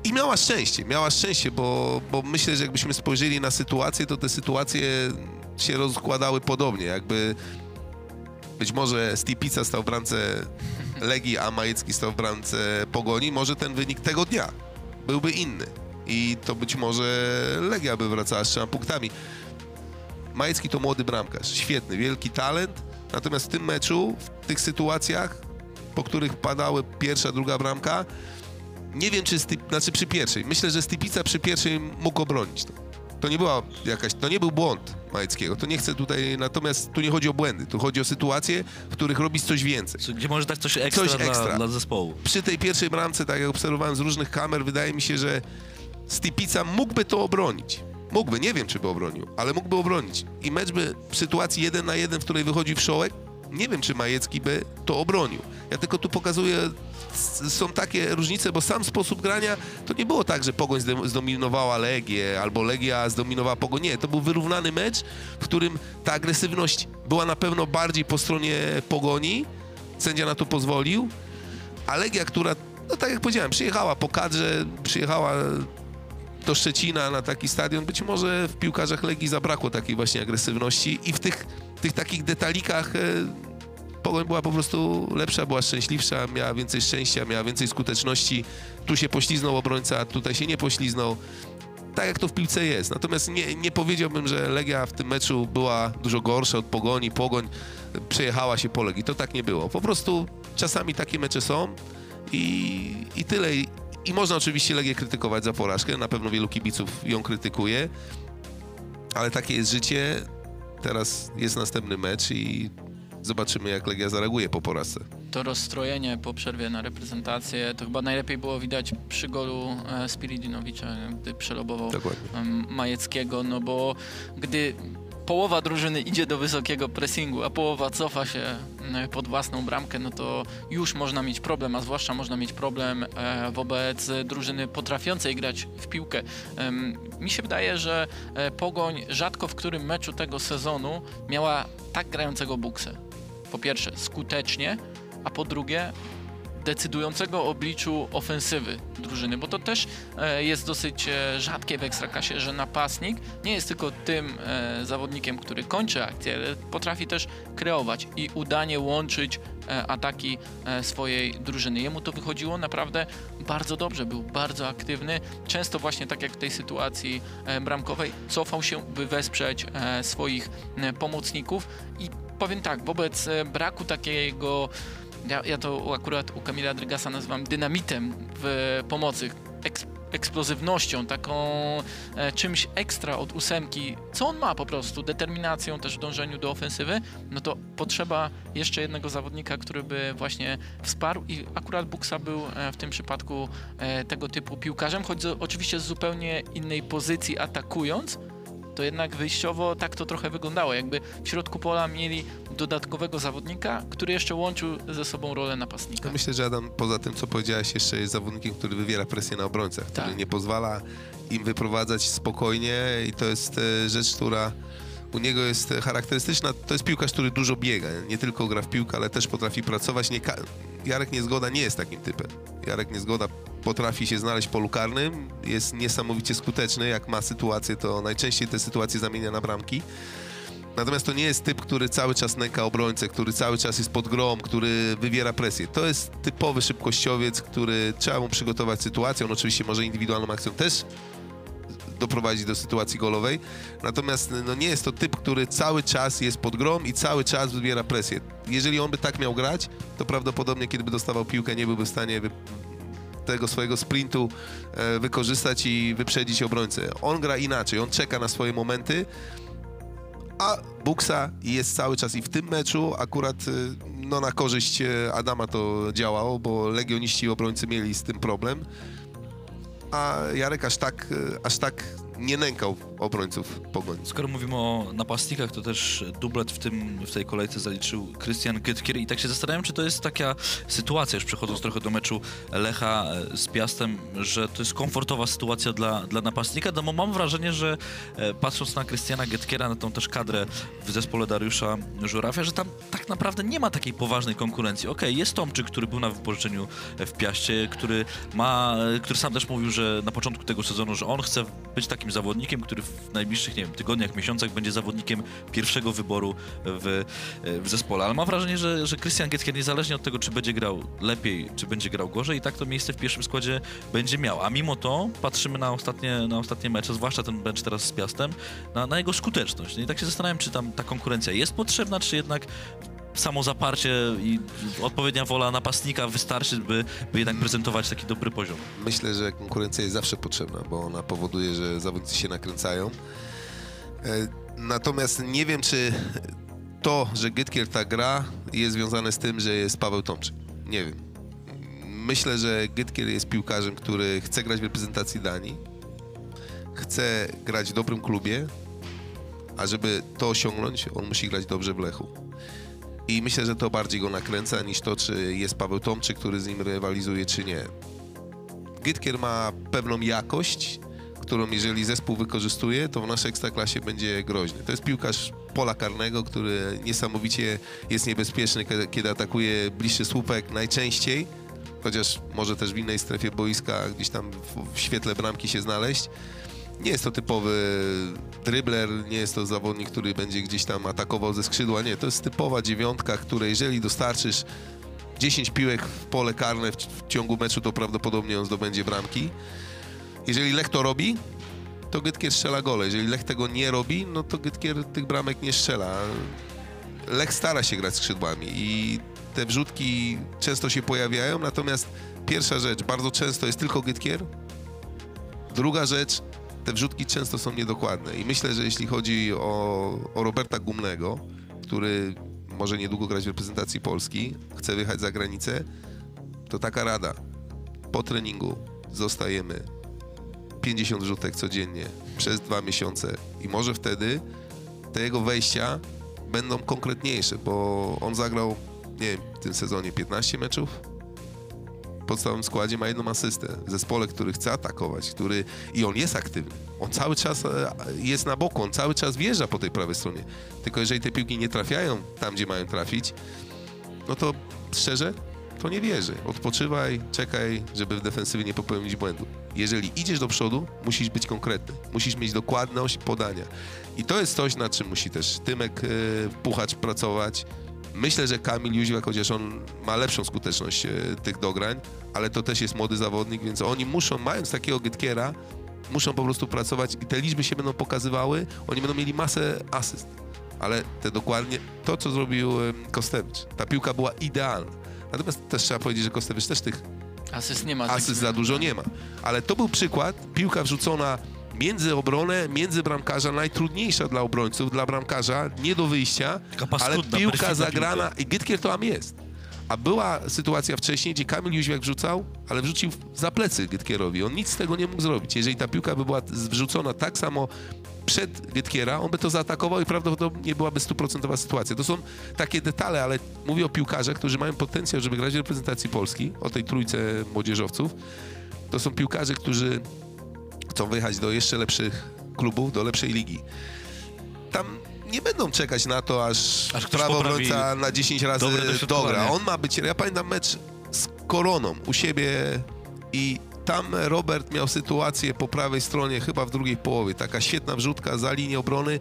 I miała szczęście, miała szczęście, bo, bo myślę, że jakbyśmy spojrzeli na sytuację, to te sytuacje się rozkładały podobnie, jakby być może Stipica stał w bramce Legii, a Majecki stał w bramce Pogoni, może ten wynik tego dnia byłby inny. I to być może Legia by wracała z trzema punktami. Majecki to młody bramkarz, świetny, wielki talent, natomiast w tym meczu, w tych sytuacjach, po których padały pierwsza, druga bramka, nie wiem, czy Stip, znaczy przy pierwszej. Myślę, że Stipica przy pierwszej mógł obronić to. To nie była jakaś, to nie był błąd Majeckiego. To nie chcę tutaj, natomiast tu nie chodzi o błędy. Tu chodzi o sytuacje, w których robisz coś więcej. Gdzie może dać coś ekstra, Coś ekstra. Dla, dla zespołu. Przy tej pierwszej bramce, tak jak obserwowałem z różnych kamer, wydaje mi się, że Stipica mógłby to obronić. Mógłby, nie wiem, czy by obronił, ale mógłby obronić. I mecz by w sytuacji jeden na jeden, w której wychodzi wszołek, nie wiem, czy Majecki by to obronił. Ja tylko tu pokazuję, są takie różnice, bo sam sposób grania to nie było tak, że Pogoń zdominowała Legię albo Legia zdominowała Pogoń. Nie, to był wyrównany mecz, w którym ta agresywność była na pewno bardziej po stronie Pogoni. Sędzia na to pozwolił, a Legia, która, no tak jak powiedziałem, przyjechała po kadrze, przyjechała do Szczecina na taki stadion, być może w piłkarzach Legii zabrakło takiej właśnie agresywności i w tych, tych takich detalikach e, Pogoń była po prostu lepsza, była szczęśliwsza, miała więcej szczęścia, miała więcej skuteczności. Tu się pośliznął obrońca, tutaj się nie pośliznął. Tak jak to w piłce jest. Natomiast nie, nie powiedziałbym, że Legia w tym meczu była dużo gorsza od Pogoni. Pogoń przejechała się po Legii. To tak nie było. Po prostu czasami takie mecze są i, i tyle. I, można oczywiście Legię krytykować za porażkę. Na pewno wielu kibiców ją krytykuje. Ale takie jest życie. Teraz jest następny mecz i zobaczymy, jak Legia zareaguje po porażce. To rozstrojenie po przerwie na reprezentację, to chyba najlepiej było widać przy golu e, Spiridinowicza, gdy przelobował Dokładnie. Majeckiego, no bo gdy połowa drużyny idzie do wysokiego pressingu, a połowa cofa się e, pod własną bramkę, no to już można mieć problem, a zwłaszcza można mieć problem e, wobec drużyny potrafiącej grać w piłkę. Mi się wydaje, że e, Pogoń rzadko w którym meczu tego sezonu miała tak grającego buksę. Po pierwsze skutecznie, a po drugie decydującego obliczu ofensywy drużyny, bo to też e, jest dosyć e, rzadkie w Ekstraklasie, że napastnik nie jest tylko tym e, zawodnikiem, który kończy akcję, ale potrafi też kreować i udanie łączyć ataki swojej drużyny. Jemu to wychodziło naprawdę bardzo dobrze, był bardzo aktywny, często właśnie tak jak w tej sytuacji bramkowej, cofał się, by wesprzeć swoich pomocników i powiem tak, wobec braku takiego ja, ja to akurat u Kamila Drygasa nazywam dynamitem w pomocy, eks, eksplozywnością, taką e, czymś ekstra od ósemki, co on ma po prostu, determinacją też w dążeniu do ofensywy, no to potrzeba jeszcze jednego zawodnika, który by właśnie wsparł i akurat Buksa był e, w tym przypadku e, tego typu piłkarzem, choć z, oczywiście z zupełnie innej pozycji atakując, to jednak wyjściowo tak to trochę wyglądało, jakby w środku pola mieli dodatkowego zawodnika, który jeszcze łączył ze sobą rolę napastnika. Myślę, że Adam, poza tym, co powiedziałeś, jeszcze jest zawodnikiem, który wywiera presję na obrońcach, który Tak. nie pozwala im wyprowadzać spokojnie i to jest e, rzecz, która u niego jest charakterystyczna. To jest piłkarz, który dużo biega, nie tylko gra w piłkę, ale też potrafi pracować. Nie Jarek Niezgoda nie jest takim typem. Jarek Niezgoda potrafi się znaleźć w polu karnym, jest niesamowicie skuteczny, jak ma sytuację, to najczęściej te sytuacje zamienia na bramki. Natomiast to nie jest typ, który cały czas nęka obrońcę, który cały czas jest pod grą, który wywiera presję. To jest typowy szybkościowiec, który trzeba mu przygotować sytuację. On oczywiście może indywidualną akcją też doprowadzić do sytuacji golowej. Natomiast no, nie jest to typ, który cały czas jest pod grą i cały czas wywiera presję. Jeżeli on by tak miał grać, to prawdopodobnie kiedy by dostawał piłkę, nie byłby w stanie tego swojego sprintu e, wykorzystać i wyprzedzić obrońcę. On gra inaczej, on czeka na swoje momenty, a Buksa jest cały czas i w tym meczu akurat y, no, na korzyść e, Adama to działało, bo legioniści obrońcy mieli z tym problem, a Jarek aż tak, e, aż tak nie nękał obrońców Pogoń. Skoro mówimy o napastnikach, to też dublet w, tym, w tej kolejce zaliczył Christian Gytkier i tak się zastanawiam, czy to jest taka sytuacja, już przechodząc trochę do meczu Lecha e, z Piastem, że to jest komfortowa sytuacja dla, dla napastnika, no bo mam wrażenie, że e, patrząc na Christiana Gytkiera, na tą też kadrę w zespole Dariusza Żurawia, że tam tak naprawdę nie ma takiej poważnej konkurencji. Okej, jest Tomczyk, który był na wypożyczeniu w Piaście, który ma, który sam też mówił, że na początku tego sezonu, że on chce być takim zawodnikiem, który w najbliższych, nie wiem, tygodniach, miesiącach będzie zawodnikiem pierwszego wyboru w, w zespole. Ale mam wrażenie, że, że Christian Getkier niezależnie od tego, czy będzie grał lepiej, czy będzie grał gorzej, i tak to miejsce w pierwszym składzie będzie miał. A mimo to patrzymy na ostatnie, na ostatnie mecze, zwłaszcza ten mecz teraz z Piastem, na, na jego skuteczność. No I tak się zastanawiam, czy tam ta konkurencja jest potrzebna, czy jednak samo zaparcie i odpowiednia wola napastnika wystarczy, by, by jednak prezentować taki dobry poziom. Myślę, że konkurencja jest zawsze potrzebna, bo ona powoduje, że zawodnicy się nakręcają. E, Natomiast nie wiem, czy to, że Gytkier tak gra, jest związane z tym, że jest Paweł Tomczyk. Nie wiem. Myślę, że Gytkier jest piłkarzem, który chce grać w reprezentacji Danii, chce grać w dobrym klubie, a żeby to osiągnąć, on musi grać dobrze w Lechu. I myślę, że to bardziej go nakręca niż to, czy jest Paweł Tomczyk, który z nim rywalizuje, czy nie. Gytkier ma pewną jakość, którą jeżeli zespół wykorzystuje, to w naszej ekstraklasie będzie groźny. To jest piłkarz pola karnego, który niesamowicie jest niebezpieczny, kiedy- atakuje bliższy słupek najczęściej, chociaż może też w innej strefie boiska gdzieś tam w, w świetle bramki się znaleźć. Nie jest to typowy drybler, nie jest to zawodnik, który będzie gdzieś tam atakował ze skrzydła. Nie, to jest typowa dziewiątka, której jeżeli dostarczysz 10 piłek w pole karne w, w ciągu meczu, to prawdopodobnie on zdobędzie bramki. Jeżeli Lech to robi, to Gytkier strzela gole. Jeżeli Lech tego nie robi, no to Gytkier tych bramek nie strzela. Lech stara się grać skrzydłami i te wrzutki często się pojawiają, natomiast pierwsza rzecz, bardzo często jest tylko Gytkier. Druga rzecz, te wrzutki często są niedokładne i myślę, że jeśli chodzi o, o Roberta Gumnego, który może niedługo grać w reprezentacji Polski, chce wyjechać za granicę, to taka rada. Po treningu zostajemy 50 rzutek codziennie przez dwa miesiące i może wtedy te jego wejścia będą konkretniejsze, bo on zagrał, nie wiem, w tym sezonie 15 meczów. Podstawowym składzie ma jedną asystę. W zespole, który chce atakować, który i on jest aktywny. On cały czas e, jest na boku, on cały czas wjeżdża po tej prawej stronie. Tylko jeżeli te piłki nie trafiają tam, gdzie mają trafić, no to szczerze, to nie wierzy. Odpoczywaj, czekaj, żeby w defensywie nie popełnić błędu. Jeżeli idziesz do przodu, musisz być konkretny. Musisz mieć dokładność podania. I to jest coś, nad czym musi też Tymek e, Puchacz pracować. Myślę, że Kamil Jóźwiak, chociaż on ma lepszą skuteczność e, tych dograń, ale to też jest młody zawodnik, więc oni muszą, mając takiego Gytkiera, muszą po prostu pracować i te liczby się będą pokazywały, oni będą mieli masę asyst. Ale te dokładnie, to co zrobił Kostewicz, ta piłka była idealna. Natomiast też trzeba powiedzieć, że Kostewicz też tych Asyst nie ma. asyst za dużo nie ma. Ale to był przykład, piłka wrzucona między obronę, między bramkarza, najtrudniejsza dla obrońców, dla bramkarza, nie do wyjścia, ale piłka zagrana piłka. i Gytkier to tam jest. A była sytuacja wcześniej, gdzie Kamil Jóźwiak wrzucał, ale wrzucił za plecy Gytkierowi. On nic z tego nie mógł zrobić. Jeżeli ta piłka by była wrzucona tak samo przed Gytkiera, on by to zaatakował i prawdopodobnie byłaby stuprocentowa sytuacja. To są takie detale, ale mówię o piłkarzach, którzy mają potencjał, żeby grać w reprezentacji Polski, o tej trójce młodzieżowców. To są piłkarze, którzy chcą wyjechać do jeszcze lepszych klubów, do lepszej ligi. Tam nie będą czekać na to, aż, Aż prawo obrońca na 10 razy dogra. On ma być, ja pamiętam mecz z Koroną u siebie i tam Robert miał sytuację po prawej stronie, chyba w drugiej połowie, taka świetna wrzutka za linię obrony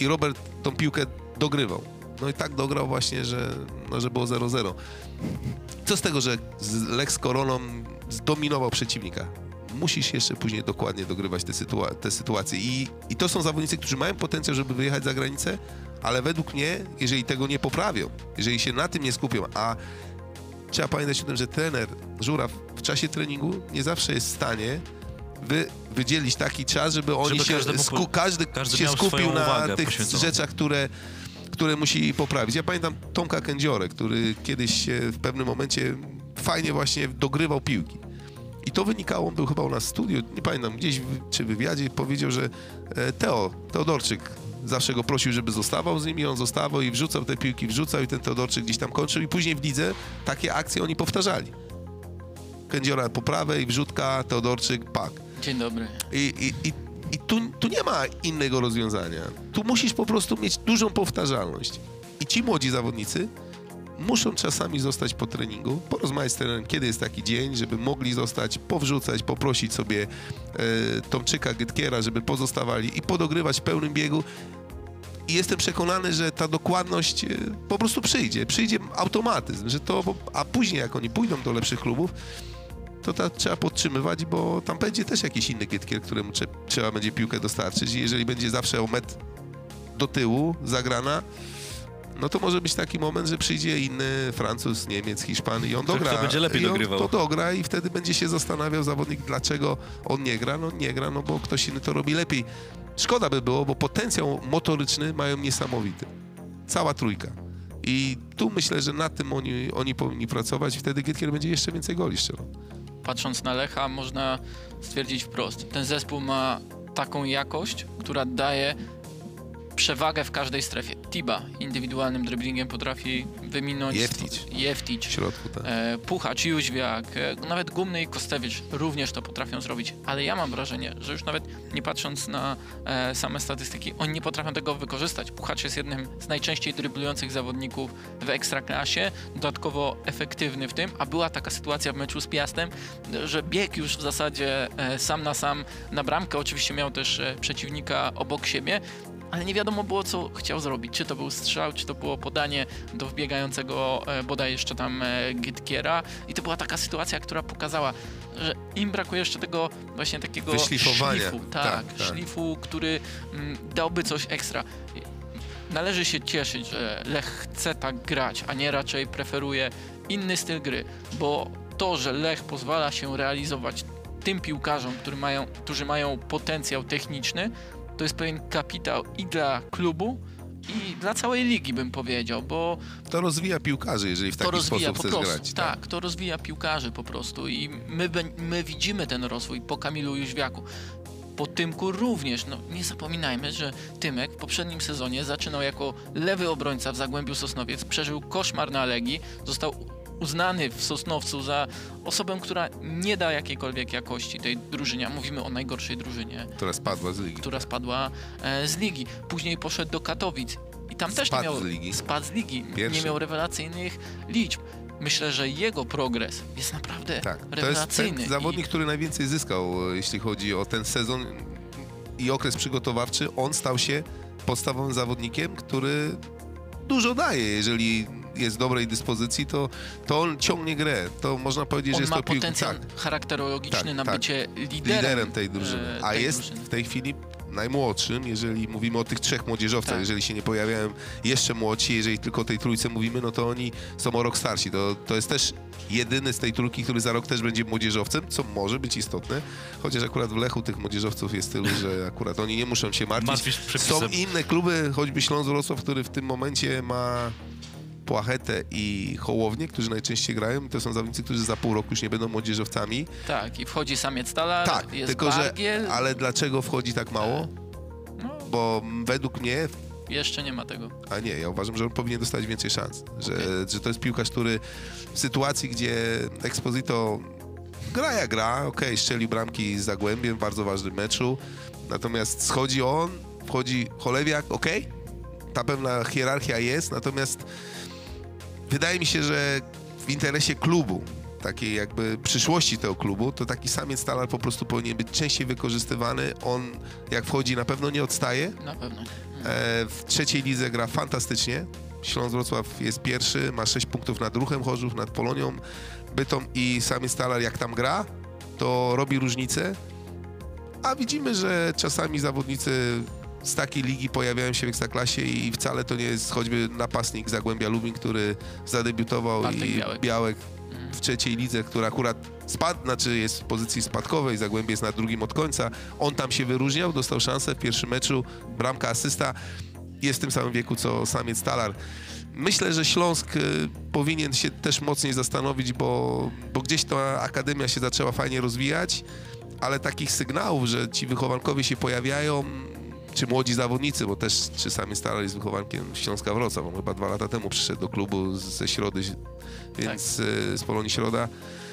i Robert tą piłkę dogrywał. No i tak dograł właśnie, że, no, że było 0-0. Co z tego, że z Lex Koroną zdominował przeciwnika? Musisz jeszcze później dokładnie dogrywać te, sytua- te sytuacje. I, I to są zawodnicy, którzy mają potencjał, żeby wyjechać za granicę, ale według mnie, jeżeli tego nie poprawią, jeżeli się na tym nie skupią, a trzeba pamiętać o tym, że trener Żuraw w czasie treningu nie zawsze jest w stanie wy, wydzielić taki czas, żeby oni Żeby się, sku, każdy, każdy się skupił na tych rzeczach, które, które musi poprawić. Ja pamiętam Tomka Kędziorę, który kiedyś w pewnym momencie fajnie właśnie dogrywał piłki. I to wynikało, on był chyba u nas w studiu, nie pamiętam, gdzieś czy w wywiadzie powiedział, że e, Teo, Teodorczyk zawsze go prosił, żeby zostawał z nimi, on zostawał i wrzucał te piłki, wrzucał i ten Teodorczyk gdzieś tam kończył i później w lidze takie akcje oni powtarzali. Kędziora po prawej, wrzutka, Teodorczyk, pak. Dzień dobry. I, i, i, i tu, tu nie ma innego rozwiązania. Tu musisz po prostu mieć dużą powtarzalność. I ci młodzi zawodnicy muszą czasami zostać po treningu, porozmawiać z trenerem, kiedy jest taki dzień, żeby mogli zostać, powrzucać, poprosić sobie e, Tomczyka, Gytkiera, żeby pozostawali i podogrywać w pełnym biegu. I jestem przekonany, że ta dokładność e, po prostu przyjdzie. Przyjdzie automatyzm, że to, a później jak oni pójdą do lepszych klubów, to ta, trzeba podtrzymywać, bo tam będzie też jakiś inny Gytkier, któremu trze, trzeba będzie piłkę dostarczyć i jeżeli będzie zawsze o metr do tyłu zagrana, no to może być taki moment, że przyjdzie inny Francuz, Niemiec, Hiszpan i on dogra. kto będzie lepiej I on dogrywał. To dogra i wtedy będzie się zastanawiał zawodnik, dlaczego on nie gra. No nie gra, no bo ktoś inny to robi lepiej. Szkoda by było, bo potencjał motoryczny mają niesamowity. Cała trójka. I tu myślę, że nad tym oni, oni powinni pracować i wtedy Gytkier będzie jeszcze więcej goli strzelał. Patrząc na Lecha, można stwierdzić wprost. Ten zespół ma taką jakość, która daje przewagę w każdej strefie. Tiba indywidualnym dribblingiem potrafi wyminąć... Jeftić. Jeftić. W środku, tak. E, Puchacz, Jóźwiak, e, nawet Gumny i Kostewicz również to potrafią zrobić, ale ja mam wrażenie, że już nawet nie patrząc na e, same statystyki, oni nie potrafią tego wykorzystać. Puchacz jest jednym z najczęściej dryblujących zawodników w ekstraklasie, dodatkowo efektywny w tym, a była taka sytuacja w meczu z Piastem, że biegł już w zasadzie e, sam na sam na bramkę, oczywiście miał też e, przeciwnika obok siebie, ale nie wiadomo było, co chciał zrobić. Czy to był strzał, czy to było podanie do wbiegającego e, bodaj jeszcze tam e, Gytkiera. I to była taka sytuacja, która pokazała, że im brakuje jeszcze tego właśnie takiego szlifu. Tak, Tak, tak. szlifu, który mm, dałby coś ekstra. Należy się cieszyć, że Lech chce tak grać, a nie raczej preferuje inny styl gry, bo to, że Lech pozwala się realizować tym piłkarzom, którzy mają, którzy mają potencjał techniczny, to jest pewien kapitał i dla klubu, i dla całej ligi bym powiedział, bo To rozwija piłkarzy, jeżeli w taki rozwija sposób po chcesz prostu. grać. Tak, to rozwija piłkarzy po prostu i my, my widzimy ten rozwój po Kamilu Jóźwiaku. Po Tymku również. No, nie zapominajmy, że Tymek w poprzednim sezonie zaczynał jako lewy obrońca w Zagłębiu Sosnowiec, przeżył koszmar na Legii, został uznany w Sosnowcu za osobę, która nie da jakiejkolwiek jakości tej drużynie. a Mówimy o najgorszej drużynie, która spadła z ligi. która spadła e, z ligi. Później poszedł do Katowic i tam też nie Spadł miał... z ligi. Spadł z ligi. Pierwszy. Nie miał rewelacyjnych liczb. Myślę, że jego progres jest naprawdę Tak, to jest rewelacyjny. zawodnik, który najwięcej zyskał, e, jeśli chodzi o ten sezon i okres przygotowawczy. On stał się podstawowym zawodnikiem, który dużo daje. Jeżeli jest dobrej dyspozycji, to, to on ciągnie grę. To można powiedzieć, I że on jest ma to piłka. potencjał Tak, charakterologiczny Tak, na tak. bycie liderem, liderem tej drużyny. e, A tej jest drużyny. w tej chwili najmłodszym, jeżeli mówimy o tych trzech młodzieżowcach, Tak. jeżeli się nie pojawiają jeszcze młodsi, jeżeli tylko o tej trójce mówimy, no to oni są o rok starsi. To, to jest też jedyny z tej trójki, który za rok też będzie młodzieżowcem, co może być istotne, chociaż akurat w Lechu tych młodzieżowców jest tylu, że akurat oni nie muszą się martwić. Są inne kluby, choćby Śląsk Wrocław, który w tym momencie ma Płachetę i Hołownię, którzy najczęściej grają. To są zawodnicy, którzy za pół roku już nie będą młodzieżowcami. Tak, i wchodzi samiec talar, Tak, jest tylko Bargiel. że. Ale dlaczego wchodzi tak mało? No, Bo według mnie, jeszcze nie ma tego. a nie, ja uważam, że on powinien dostać więcej szans. Że, że to jest piłkarz, który w sytuacji, gdzie Exposito gra jak gra, okej, strzelił bramki z Zagłębiem w bardzo ważnym meczu, natomiast schodzi on, wchodzi Cholewiak, okej, ta pewna hierarchia jest, natomiast wydaje mi się, że w interesie klubu, takiej jakby przyszłości tego klubu, to taki samiec talar po prostu powinien być częściej wykorzystywany. On jak wchodzi na pewno nie odstaje. Na pewno. E, w trzeciej lidze gra fantastycznie. Śląsk Wrocław jest pierwszy, ma 6 punktów nad Ruchem Chorzów, nad Polonią, Bytom i samiec talar jak tam gra, to robi różnicę. A widzimy, że czasami zawodnicy z takiej ligi pojawiają się w Ekstraklasie i wcale to nie jest choćby napastnik Zagłębia Lubin, który zadebiutował Bartek i Białek. Białek w trzeciej lidze, która akurat spadł, znaczy jest w pozycji spadkowej, Zagłębie jest na drugim od końca. On tam się wyróżniał, dostał szansę w pierwszym meczu, bramka, asysta. Jest w tym samym wieku co samiec Talar. Myślę, że Śląsk y, powinien się też mocniej zastanowić, bo, bo gdzieś ta akademia się zaczęła fajnie rozwijać, ale takich sygnałów, że ci wychowankowie się pojawiają, czy młodzi zawodnicy, bo też czy sami Staral jest wychowankiem Śląska Wrocław. On chyba dwa lata temu przyszedł do klubu ze Środy, więc y, z Polonii Środa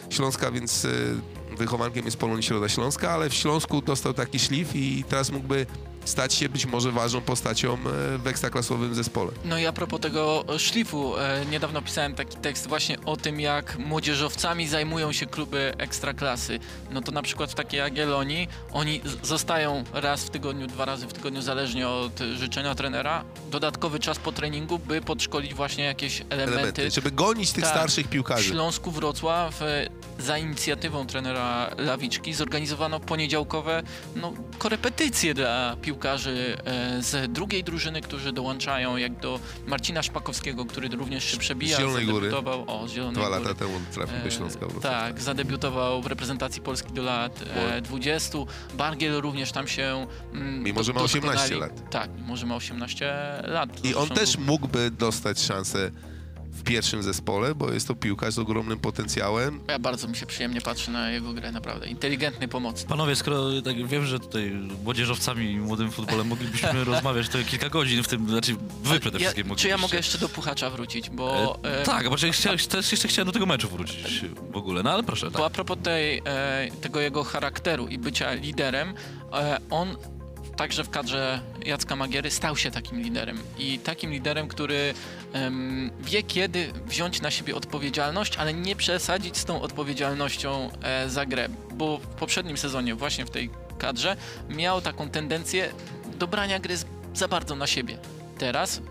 Śląska, więc y, wychowankiem jest Polonii Środa Śląska, ale w Śląsku dostał taki szlif i teraz mógłby stać się być może ważną postacią e, w ekstraklasowym zespole. No i a propos tego szlifu, e, niedawno pisałem taki tekst właśnie o tym, jak młodzieżowcami zajmują się kluby ekstraklasy. No to na przykład w takiej Jagiellonii oni zostają raz w tygodniu, dwa razy w tygodniu, zależnie od e, życzenia trenera, dodatkowy czas po treningu, by podszkolić właśnie jakieś elementy. Elementy, żeby gonić tych Tak. starszych W piłkarzy. Śląsku Wrocław e, za inicjatywą trenera Lawiczki zorganizowano poniedziałkowe no, korepetycje dla piłkarzy e, z drugiej drużyny, którzy dołączają, jak do Marcina Szpakowskiego, który również się przebija. Z Zielonej Góry. O, z Zielonej Dwa Góry. lata temu trafił do E, Śląska Wrocław. Tak, zadebiutował w reprezentacji Polski do lat e, 20. Bargiel również tam się. Mm, Mimo, że ma doskonali. 18 lat. Tak, mimo, że ma 18 lat. I on też mógłby dostać szansę w pierwszym zespole, bo jest to piłkarz z ogromnym potencjałem. Ja bardzo mi się przyjemnie patrzy na jego grę, naprawdę. Inteligentny, pomocny. Panowie, skoro tak wiem, że tutaj młodzieżowcami i młodym futbolem moglibyśmy rozmawiać to kilka godzin w tym, znaczy wy przede Ja, wszystkim czy moglibyście. ja mogę jeszcze do Puchacza wrócić, bo... E, e, tak, bo ja chcia, też jeszcze chciałem do tego meczu wrócić w ogóle, no ale proszę. Bo Tak. a propos tej, e, tego jego charakteru i bycia liderem, e, on także w kadrze Jacka Magiery stał się takim liderem. I takim liderem, który em, wie kiedy wziąć na siebie odpowiedzialność, ale nie przesadzić z tą odpowiedzialnością e, za grę. Bo w poprzednim sezonie, właśnie w tej kadrze, miał taką tendencję do brania gry za bardzo na siebie. Teraz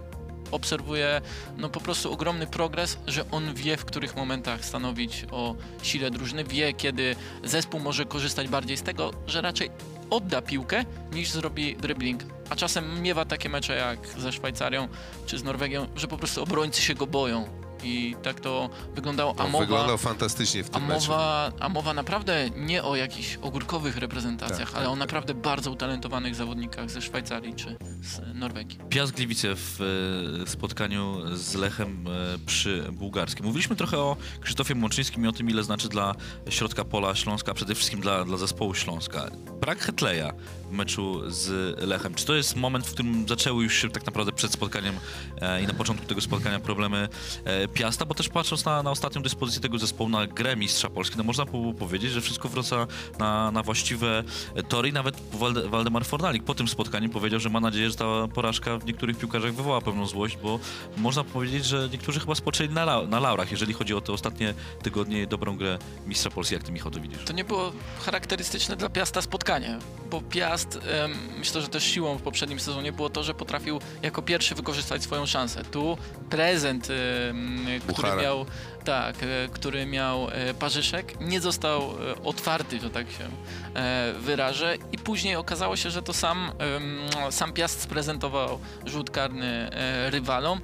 obserwuję no po prostu ogromny progres, że on wie w których momentach stanowić o sile drużyny, wie kiedy zespół może korzystać bardziej z tego, że raczej odda piłkę niż zrobi dribbling. A czasem miewa takie mecze jak ze Szwajcarią czy z Norwegią, że po prostu obrońcy się go boją. I tak to wyglądało. A mowa, wyglądał fantastycznie w a tym meczu. mowa, a mowa naprawdę nie o jakichś ogórkowych reprezentacjach, Tak, ale tak, o tak. naprawdę bardzo utalentowanych zawodnikach ze Szwajcarii czy z Norwegii. Piast Gliwice w e, spotkaniu z Lechem e, przy Bułgarskim. Mówiliśmy trochę o Krzysztofie Mączyńskim i o tym, ile znaczy dla środka pola Śląska, przede wszystkim dla, dla zespołu Śląska. brak Hetleja meczu z Lechem. Czy to jest moment, w którym zaczęły już się tak naprawdę przed spotkaniem e, i na początku tego spotkania problemy e, Piasta, bo też patrząc na, na ostatnią dyspozycję tego zespołu, na grę mistrza Polski, no można było powiedzieć, że wszystko wraca na, na właściwe tory i nawet Walde, Waldemar Fornalik po tym spotkaniu powiedział, że ma nadzieję, że ta porażka w niektórych piłkarzach wywoła pewną złość, bo można powiedzieć, że niektórzy chyba spoczęli na, na laurach, jeżeli chodzi o te ostatnie tygodnie dobrą grę mistrza Polski. Jak ty, Michał, to widzisz? To nie było charakterystyczne dla Piasta spotkanie, bo Piast, em, myślę, że też siłą w poprzednim sezonie było to, że potrafił jako pierwszy wykorzystać swoją szansę. Tu prezent, em, który Buchara. miał, tak, e, który miał e, Parzyszek, nie został e, otwarty, że tak się e, wyrażę i później okazało się, że to sam, sam Piast sprezentował rzut karny e, rywalom.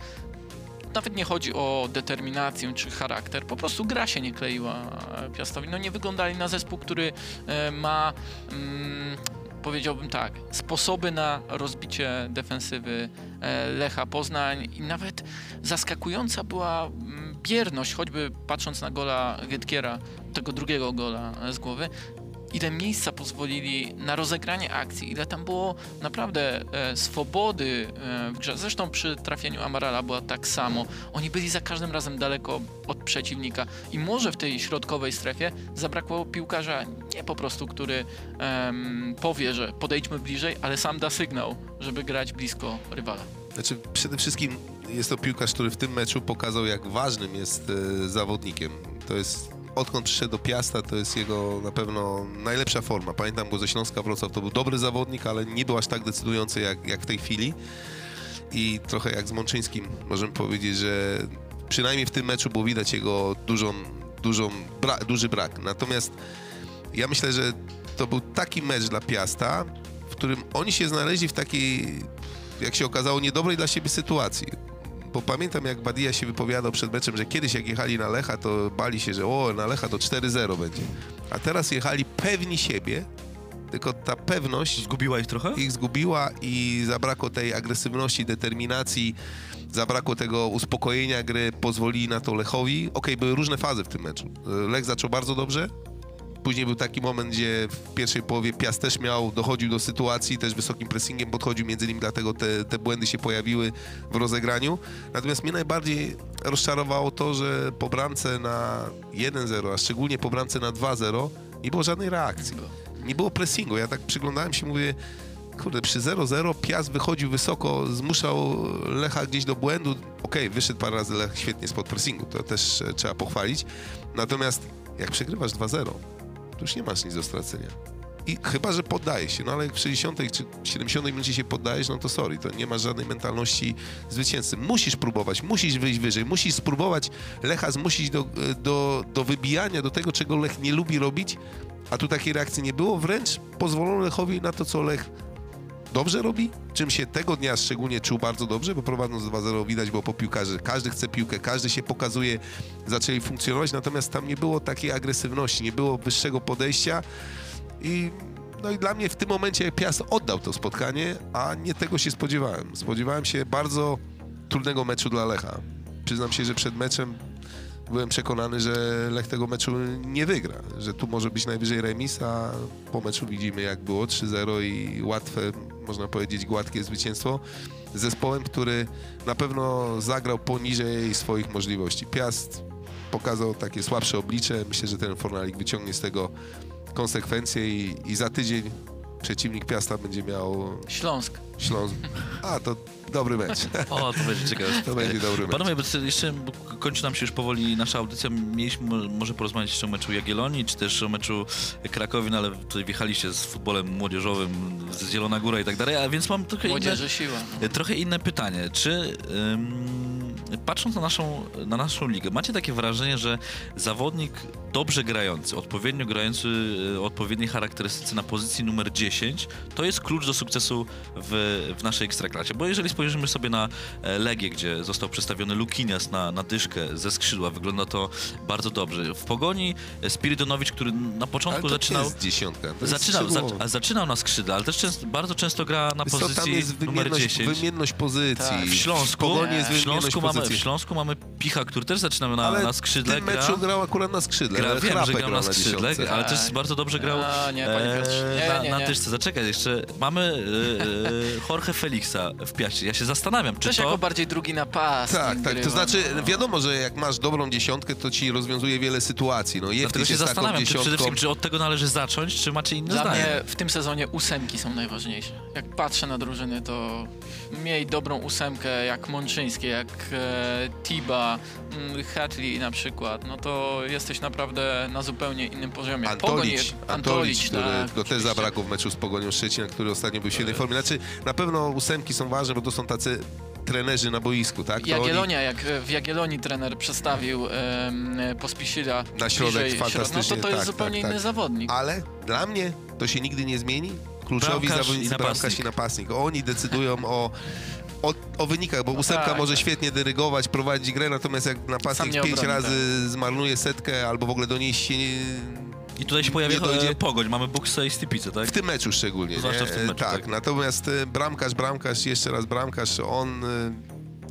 Nawet nie chodzi o determinację czy charakter, po prostu gra się nie kleiła e, Piastowi. No nie wyglądali na zespół, który e, ma, mm, powiedziałbym tak, sposoby na rozbicie defensywy e, Lecha Poznań i nawet zaskakująca była mm, bierność, choćby patrząc na gola Getkiera, tego drugiego gola e, z głowy, ile miejsca pozwolili na rozegranie akcji, ile tam było naprawdę e, swobody e, w grze. Zresztą przy trafieniu Amarala była tak samo. Oni byli za każdym razem daleko od przeciwnika i może w tej środkowej strefie zabrakło piłkarza nie po prostu, który em, powie, że podejdźmy bliżej, ale sam da sygnał, żeby grać blisko rywala. Znaczy, przede wszystkim jest to piłkarz, który w tym meczu pokazał, jak ważnym jest e, zawodnikiem. To jest, odkąd przyszedł do Piasta, to jest jego na pewno najlepsza forma. Pamiętam go ze Śląska Wrocław, to był dobry zawodnik, ale nie był aż tak decydujący jak, jak w tej chwili. I trochę jak z Mączyńskim możemy powiedzieć, że przynajmniej w tym meczu było widać jego dużą, dużą bra- duży brak. Natomiast ja myślę, że to był taki mecz dla Piasta, w którym oni się znaleźli w takiej, jak się okazało, niedobrej dla siebie sytuacji. Bo pamiętam, jak Badia się wypowiadał przed meczem, że kiedyś jak jechali na Lecha, to bali się, że o, na Lecha to 4-0 będzie. A teraz jechali pewni siebie, tylko ta pewność Zgubiła ich trochę? ich zgubiła i zabrakło tej agresywności, determinacji, zabrakło tego uspokojenia gry, pozwolili na to Lechowi. Okej, były różne fazy w tym meczu. Lech zaczął bardzo dobrze, później był taki moment, gdzie w pierwszej połowie Piast też miał, dochodził do sytuacji, też wysokim pressingiem podchodził między nimi, dlatego te, te błędy się pojawiły w rozegraniu. Natomiast mnie najbardziej rozczarowało to, że po bramce na 1-0, a szczególnie po bramce na 2-0 nie było żadnej reakcji. Nie było pressingu. Ja tak przyglądałem się, mówię, kurde, przy 0-0 Piast wychodził wysoko, zmuszał Lecha gdzieś do błędu. Okej, wyszedł parę razy Lech świetnie spod pressingu, to też e, trzeba pochwalić. Natomiast jak przegrywasz 2-0, to już nie masz nic do stracenia. I chyba, że poddajesz się, no ale jak w 60 czy 70 minucie się poddajesz, no to sorry, to nie masz żadnej mentalności zwycięzcy. Musisz próbować, musisz wyjść wyżej, musisz spróbować Lecha zmusić do, do, do wybijania, do tego, czego Lech nie lubi robić, a tu takiej reakcji nie było, wręcz pozwolono Lechowi na to, co Lech dobrze robi, czym się tego dnia szczególnie czuł bardzo dobrze, bo prowadząc 2-0 widać było po piłkarzy, każdy chce piłkę, każdy się pokazuje, zaczęli funkcjonować, natomiast tam nie było takiej agresywności, nie było wyższego podejścia i no i dla mnie w tym momencie Piast oddał to spotkanie, a nie tego się spodziewałem. Spodziewałem się bardzo trudnego meczu dla Lecha. Przyznam się, że przed meczem byłem przekonany, że Lech tego meczu nie wygra, że tu może być najwyżej remis, a po meczu widzimy jak było 3-0 i łatwe, można powiedzieć gładkie zwycięstwo zespołem, który na pewno zagrał poniżej swoich możliwości. Piast pokazał takie słabsze oblicze, myślę, że ten Fornalik wyciągnie z tego konsekwencje i, i za tydzień przeciwnik Piasta będzie miał Śląsk. Śląsk. A, to dobry mecz. O, to będzie ciekawe. To będzie dobry mecz. Panowie, bo jeszcze kończy nam się już powoli nasza audycja. Mieliśmy mo- może porozmawiać jeszcze o meczu Jagiellonii, czy też o meczu Krakowi, no ale tutaj wjechaliście z futbolem młodzieżowym, z Zielona Góra i tak dalej, a więc mam trochę inne, Młodzieży siła. trochę inne pytanie. Czy ym, patrząc na naszą, na naszą ligę, macie takie wrażenie, że zawodnik dobrze grający, odpowiednio grający, y, o odpowiedniej charakterystyce na pozycji numer 10, to jest klucz do sukcesu w, w naszej ekstraklasie. Bo jeżeli spojrzymy sobie na e, Legię, gdzie został przedstawiony Lukinias na, na dyszkę ze skrzydła, wygląda to bardzo dobrze. W Pogoni e, Spiridonowicz, który na Ale początku to zaczynał... jest dziesiątka. To jest Zaczynał, skrzydło. za, zaczynał na skrzydle, ale też często, bardzo często gra na Wiesz co, tam pozycji jest numer wymienność, 10. wymienność pozycji. Tak. W Śląsku, Pogoni jest w Śląsku, mamy, w. Śląsku mamy Picha, który też zaczynał na, Ale na skrzydle. w tym gra, meczu grał akurat na skrzydle. gra E, wiem, że grał na na skrzydle, dziesiątce. ale też bardzo dobrze grał A, nie, panie Piotrze. Nie, na, nie, na tyszce. Zaczekaj, jeszcze mamy e, e, Jorge Felixa w piaście. Ja się zastanawiam, czy Też to... jako bardziej drugi napas. Tak, tak. To znaczy, no. wiadomo, że jak masz dobrą dziesiątkę, to ci rozwiązuje wiele sytuacji. No, Dlatego się zastanawiam, czy przede wszystkim, czy od tego należy zacząć, czy macie inne Dla zdanie? mnie w tym sezonie ósemki są najważniejsze. Jak patrzę na drużyny, to miej dobrą ósemkę jak Mączyńskie, jak e, Tiba, mm, Hatley na przykład, no to jesteś naprawdę na zupełnie innym poziomie. Pogoń Antolić, jest- Antolić, który tak, go też zabrakło w meczu z Pogonią Szczecin, który ostatnio był w świetnej formie. Znaczy, na pewno ósemki są ważne, bo to są tacy trenerzy na boisku, tak? To oni jak w Jagiellonii trener przestawił um, Pospisila Na środek bliżej środ- fantastycznie, no to to jest tak, zupełnie tak, inny tak. zawodnik. Ale dla mnie to się nigdy nie zmieni. Kluczowi Bramkarz zawodnicy, i bramkarz i napastnik. Oni decydują o, o, o wynikach, bo ósemka tak, może tak. świetnie dyrygować, prowadzić grę, natomiast jak napastnik pięć obroni, razy zmarnuje setkę albo w ogóle do niej się nie, I tutaj się pojawia dojdzie. e, Pogoń, mamy Buksa i Stipicę, tak? W tym meczu szczególnie, Zwłaszcza nie? w tym meczu, tak. tak. Natomiast e, bramkarz, bramkarz, jeszcze raz bramkarz, on e,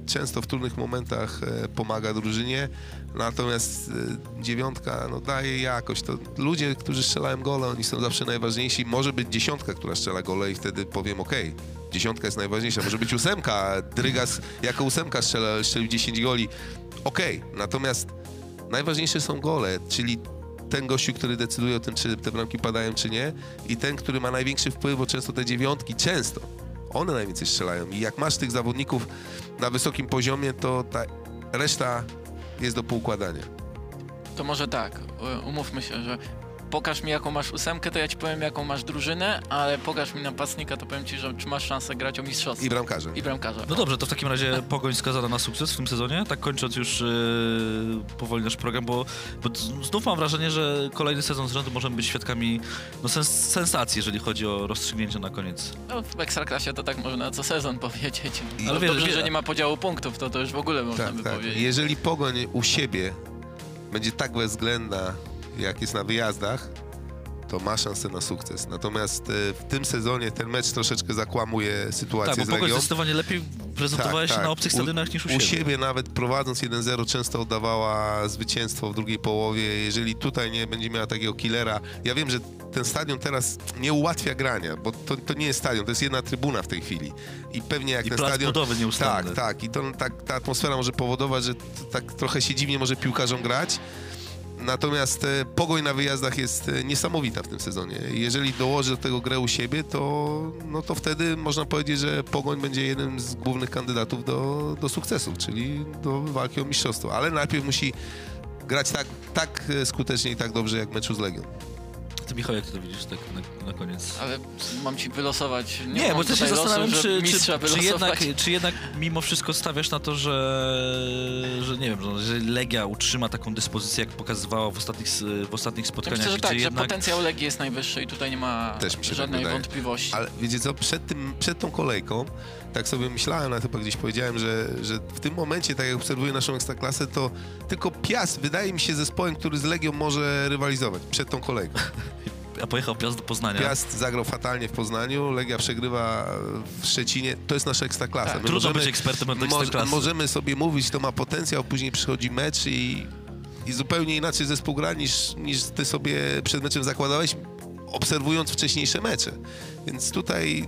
często w trudnych momentach pomaga drużynie, natomiast dziewiątka no, daje jakość. To ludzie, którzy strzelają gole, oni są zawsze najważniejsi. Może być dziesiątka, która strzela gole i wtedy powiem okej. Dziesiątka jest najważniejsza. Może być ósemka. Drygas jako ósemka strzela, strzelił 10 goli. Okej. Natomiast najważniejsze są gole, czyli ten gościu, który decyduje o tym, czy te bramki padają, czy nie i ten, który ma największy wpływ, bo często te dziewiątki, często, one najwięcej strzelają i jak masz tych zawodników na wysokim poziomie, to ta reszta jest do poukładania. To może tak, umówmy się, że pokaż mi jaką masz ósemkę, to ja ci powiem jaką masz drużynę, ale pokaż mi napastnika, to powiem ci, że czy masz szansę grać o mistrzostwo. I bramkarze. I bramkarza. No dobrze, to w takim razie Pogoń skazana na sukces w tym sezonie, tak kończąc już e, powoli nasz program, bo, bo znów mam wrażenie, że kolejny sezon z rzędu możemy być świadkami no, sens sensacji, jeżeli chodzi o rozstrzygnięcie na koniec. No, w Ekstraklasie to tak można co sezon powiedzieć. I- Ale wiesz, dobrze, wie- że nie ma podziału punktów, to to już w ogóle można Tak, by tak. powiedzieć. Jeżeli Pogoń u siebie będzie tak bezwzględna, jak jest na wyjazdach, to ma szansę na sukces. Natomiast e, w tym sezonie ten mecz troszeczkę zakłamuje sytuację Tak, bo z Legią. zdecydowanie lepiej prezentowała się na obcych stadionach niż u siebie. U siebie nawet prowadząc 1-0 często oddawała zwycięstwo w drugiej połowie. Jeżeli tutaj nie będzie miała takiego killera, ja wiem, że ten stadion teraz nie ułatwia grania, bo to, to nie jest stadion, to jest jedna trybuna w tej chwili. I pewnie jak I ten plac stadion... budowy nieustanny. Tak, tak. I to, tak, ta atmosfera może powodować, że tak trochę się dziwnie może piłkarzom grać. Natomiast e, pogoń na wyjazdach jest e, niesamowita w tym sezonie. Jeżeli dołoży do tego grę u siebie, to, no to wtedy można powiedzieć, że pogoń będzie jednym z głównych kandydatów do, do sukcesu, czyli do walki o mistrzostwo. Ale najpierw musi grać tak, tak e, skutecznie i tak dobrze jak meczu z Legią. Ty Michał, jak ty to widzisz tak na, na koniec? Ale mam ci wylosować. Nie, Nie, bo też się zastanawiam, losu, czy, czy, czy, jednak, czy jednak mimo wszystko stawiasz na to, że, że nie wiem, że Legia utrzyma taką dyspozycję, jak pokazywała w ostatnich, w ostatnich Ja spotkaniach, myślę, że tak, że jednak... potencjał Legii jest najwyższy i tutaj nie ma tak żadnej wydaje. wątpliwości. Ale wiecie co, przed, tym, przed tą kolejką, tak sobie myślałem, na chyba gdzieś powiedziałem, że, że w tym momencie, tak jak obserwuję naszą ekstraklasę, to tylko Piast wydaje mi się zespołem, który z Legią może rywalizować przed tą kolejką. A pojechał Piast do Poznania. Piast zagrał fatalnie w Poznaniu, Legia przegrywa w Szczecinie. To jest nasza ekstraklasa. Tak, My Trudno być ekspertem od Ekstraklasy. Możemy sobie mówić, to ma potencjał, później przychodzi mecz i, i zupełnie inaczej zespół gra niż, niż ty sobie przed meczem zakładałeś, obserwując wcześniejsze mecze. Więc tutaj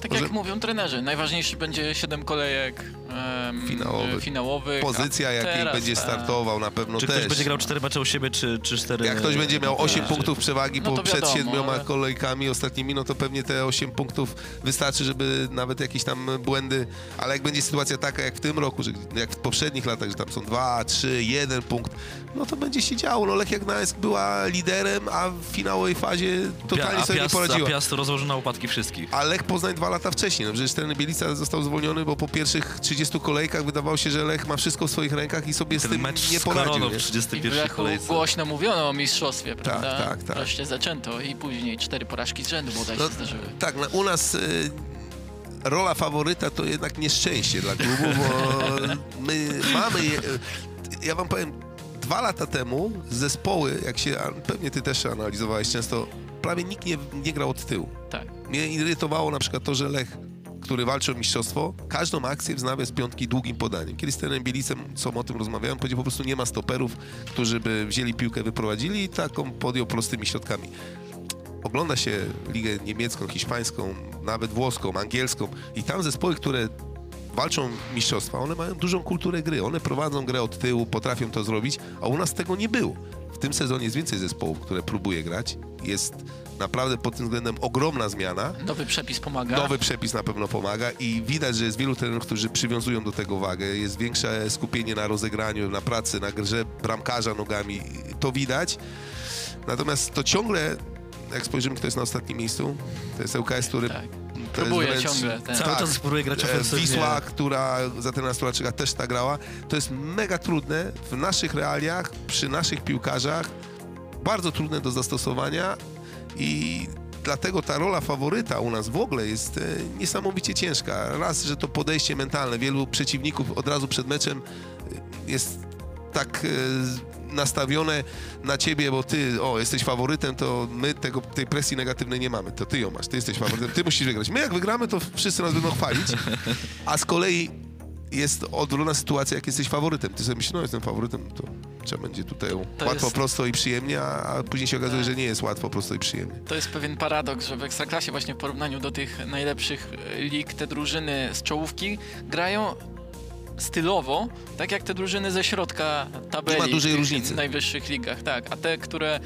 Tak może- jak mówią trenerzy, najważniejszy będzie 7 kolejek em, Finałowych. finałowych. pozycja, a jakiej teraz, będzie e, startował, na pewno Czy też. ktoś będzie grał 4 mecze u siebie, czy, czy 4... Jak ktoś będzie miał 8 punktów przewagi No po, to przed wiadomo, siedmioma ale- kolejkami ostatnimi, no to pewnie te 8 punktów wystarczy, żeby nawet jakieś tam błędy, ale jak będzie sytuacja taka jak w tym roku, że jak w poprzednich latach, że tam są 2, 3, 1 punkt, no to będzie się działo. No Lechia Gdańsk była liderem, a w finałowej fazie totalnie a sobie Piast, nie poradziła. A Piast rozłożył na upadki wszystkich. A Lech Poznań dwa lata wcześniej. No przecież ten Bielica został zwolniony, bo po pierwszych 30 kolejkach wydawało się, że Lech ma wszystko w swoich rękach i sobie z tym mecz nie poradził. W nie? I w 31 Lechu kolejce. głośno mówiono o mistrzostwie, prawda? tak, tak. Wreszcie zaczęto i później cztery porażki z rzędu bodaj No, się zdarzyły. Tak, na, u nas y, rola faworyta to jednak nieszczęście dla klubu, bo my mamy. je- Ja wam powiem, dwa lata temu zespoły, jak się, pewnie ty też analizowałeś często, prawie nikt nie, nie grał od tyłu. Tak. Mnie irytowało na przykład to, że Lech, który walczy o mistrzostwo, każdą akcję wznawia z piątki długim podaniem. Kiedyś z trenerem Bielicem, co o tym rozmawiałem, powiedział, po prostu nie ma stoperów, którzy by wzięli piłkę, wyprowadzili i taką podjął prostymi środkami. Ogląda się ligę niemiecką, hiszpańską, nawet włoską, angielską i tam zespoły, które walczą mistrzostwa, one mają dużą kulturę gry, one prowadzą grę od tyłu, potrafią to zrobić, a u nas tego nie było. W tym sezonie jest więcej zespołów, które próbuje grać. Jest naprawdę pod tym względem ogromna zmiana. Nowy przepis pomaga. Nowy przepis na pewno pomaga i widać, że jest wielu trenerów, którzy przywiązują do tego wagę. Jest większe skupienie na rozegraniu, na pracy, na grze bramkarza nogami. To widać. Natomiast to ciągle, jak spojrzymy, kto jest na ostatnim miejscu, to jest ŁKS, który Tak. to Próbuje wręcz- ciągle ten- Cały czas próbuje grać E, ofensywnie. Wisła, która za ten Stolaczyka też ta grała, to jest mega trudne w naszych realiach, przy naszych piłkarzach, bardzo trudne do zastosowania i dlatego ta rola faworyta u nas w ogóle jest e, niesamowicie ciężka. Raz, że to podejście mentalne, wielu przeciwników od razu przed meczem e, jest tak e, nastawione na ciebie, bo ty, o, jesteś faworytem, to my tego, tej presji negatywnej nie mamy. To ty ją masz, ty jesteś faworytem, ty musisz wygrać. My jak wygramy, to wszyscy nas będą chwalić, a z kolei jest odwrotna sytuacja, jak jesteś faworytem. Ty sobie myślisz, no jestem faworytem, to trzeba będzie tutaj To łatwo, jest- prosto i przyjemnie, a później się okazuje, że nie jest łatwo, prosto i przyjemnie. To jest pewien paradoks, że w Ekstraklasie właśnie w porównaniu do tych najlepszych lig te drużyny z czołówki grają stylowo, tak jak te drużyny ze środka tabeli. Nie ma dużej w różnicy. najwyższych ligach, tak. A te, które,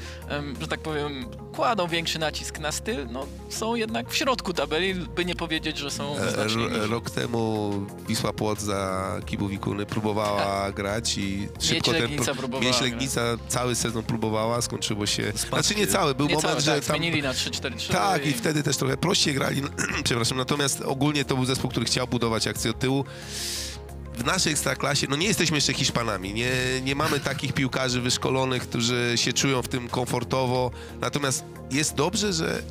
że tak powiem, kładą większy nacisk na styl, no są jednak w środku tabeli, by nie powiedzieć, że są E, znacznie niżej. Rok temu Wisła Płoc za Kibu Wikuny próbowała grać i szybko ten... Legnica pro- próbowała grać. Legnica cały sezon próbowała, skończyło się... Spadki. Znaczy nie cały, był Nie moment, całe, że tak, tam... zmienili na 3-4-3. Tak, i wtedy też trochę prościej grali, przepraszam, natomiast ogólnie to był zespół, który chciał budować akcję od tyłu. W naszej ekstraklasie, no nie jesteśmy jeszcze Hiszpanami, nie, nie mamy takich piłkarzy wyszkolonych, którzy się czują w tym komfortowo, natomiast jest dobrze, że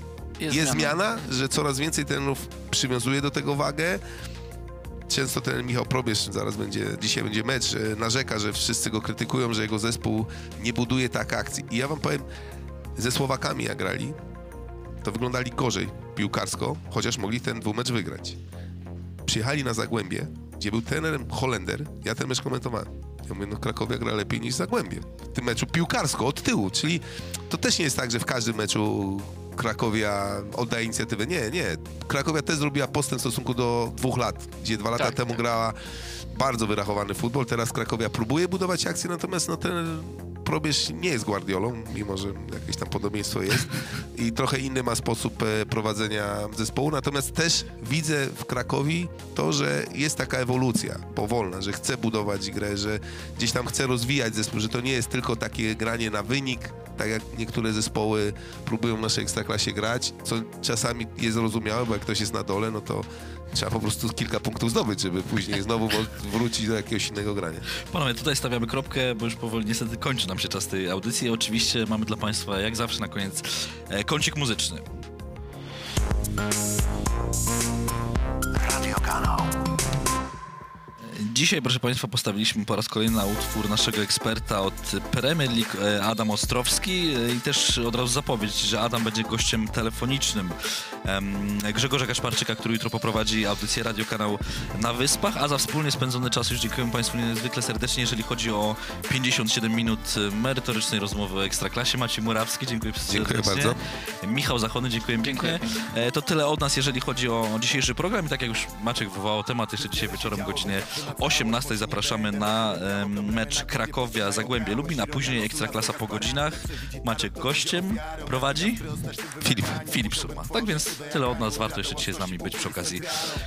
jest, zmiana, że coraz więcej trenerów przywiązuje do tego wagę. Często ten Michał Probierz, zaraz będzie, dzisiaj będzie mecz, narzeka, że wszyscy go krytykują, że jego zespół nie buduje tak akcji. I ja wam powiem, ze Słowakami jak grali, to wyglądali gorzej piłkarsko, chociaż mogli ten dwumecz wygrać. Przyjechali na Zagłębie, gdzie był trenerem Holender, ja ten mecz komentowałem. Ja mówię, no Krakowia gra lepiej niż Zagłębie. W tym meczu piłkarsko, od tyłu, czyli to też nie jest tak, że w każdym meczu Krakowia oddaje inicjatywę. Nie, nie. Krakowia też zrobiła postęp w stosunku do dwóch lat, gdzie dwa lata Tak, temu tak. grała bardzo wyrachowany futbol. Teraz Krakowia próbuje budować akcję, natomiast no, ten Probierz nie jest Guardiolą, mimo że jakieś tam podobieństwo jest. I trochę inny ma sposób e, prowadzenia zespołu, natomiast też widzę w Krakowi to, że jest taka ewolucja powolna, że chce budować grę, że gdzieś tam chce rozwijać zespół, że to nie jest tylko takie granie na wynik, tak jak niektóre zespoły próbują w naszej ekstraklasie grać, co czasami jest zrozumiałe, bo jak ktoś jest na dole, no to trzeba po prostu kilka punktów zdobyć, żeby później znowu wrócić do jakiegoś innego grania. Panowie, tutaj stawiamy kropkę, bo już powoli niestety kończy nam się czas tej audycji. Oczywiście mamy dla Państwa, jak zawsze, na koniec e, kącik muzyczny. Radio Kanał. Dzisiaj, proszę Państwa, postawiliśmy po raz kolejny na utwór naszego eksperta od Premier League, e, Adam Ostrowski e, i też od razu zapowiedź, że Adam będzie gościem telefonicznym Grzegorza Kaszparczyka, który jutro poprowadzi audycję Radio Kanał na Wyspach, a za wspólnie spędzony czas już dziękuję Państwu niezwykle serdecznie, jeżeli chodzi o 57 minut merytorycznej rozmowy o Ekstraklasie. Maciej Murawski, dziękuję Dziękuję serdecznie. bardzo. Michał Zachony, dziękuję Dziękuję pięknie. E, To tyle od nas, jeżeli chodzi o dzisiejszy program. I tak jak już Maciek wywołał temat, jeszcze dzisiaj wieczorem o godzinie 18 zapraszamy na mecz Krakowia Zagłębie Lubin, a później Ekstraklasa po godzinach. Maciek gościem prowadzi Filip, Filip Szurma. Tak więc tyle od nas. Warto jeszcze dzisiaj z nami być przy okazji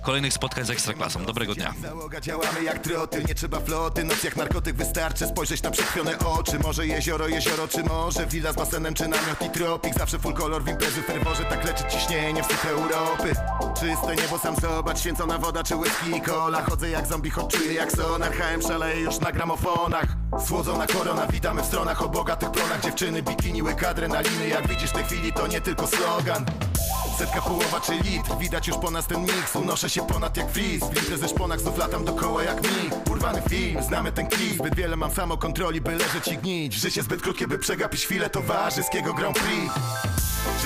kolejnych spotkań z Ekstraklasą. Dobrego dnia. Działamy jak troty, nie trzeba floty Noc jak narkotyk, wystarczy spojrzeć na przekrwione oczy Może jezioro, jezioro, czy Willa z basenem, czy namiot i tropik Zawsze full kolor w imprezy, ferworze Tak leczy ciśnienie w Europy Czyste niebo, sam zobacz, święcona woda Czy whisky i cola, chodzę jak zombie, choć czuję jak sonar HM szaleje już na gramofonach. Słodzona korona, witamy w stronach O bogatych plonach, dziewczyny, bikini, łyk adrenaliny. Jak widzisz w tej chwili, to nie tylko slogan. Setka połowa czy litr, widać już po nas ten miks. Unoszę się ponad jak fris, w imprezę ze szponach znów latam dookoła jak mig Urwany film, znamy ten klip. Zbyt wiele mam samokontroli, by leżeć i gnić. Życie zbyt krótkie, by przegapić chwilę towarzyskiego Grand Prix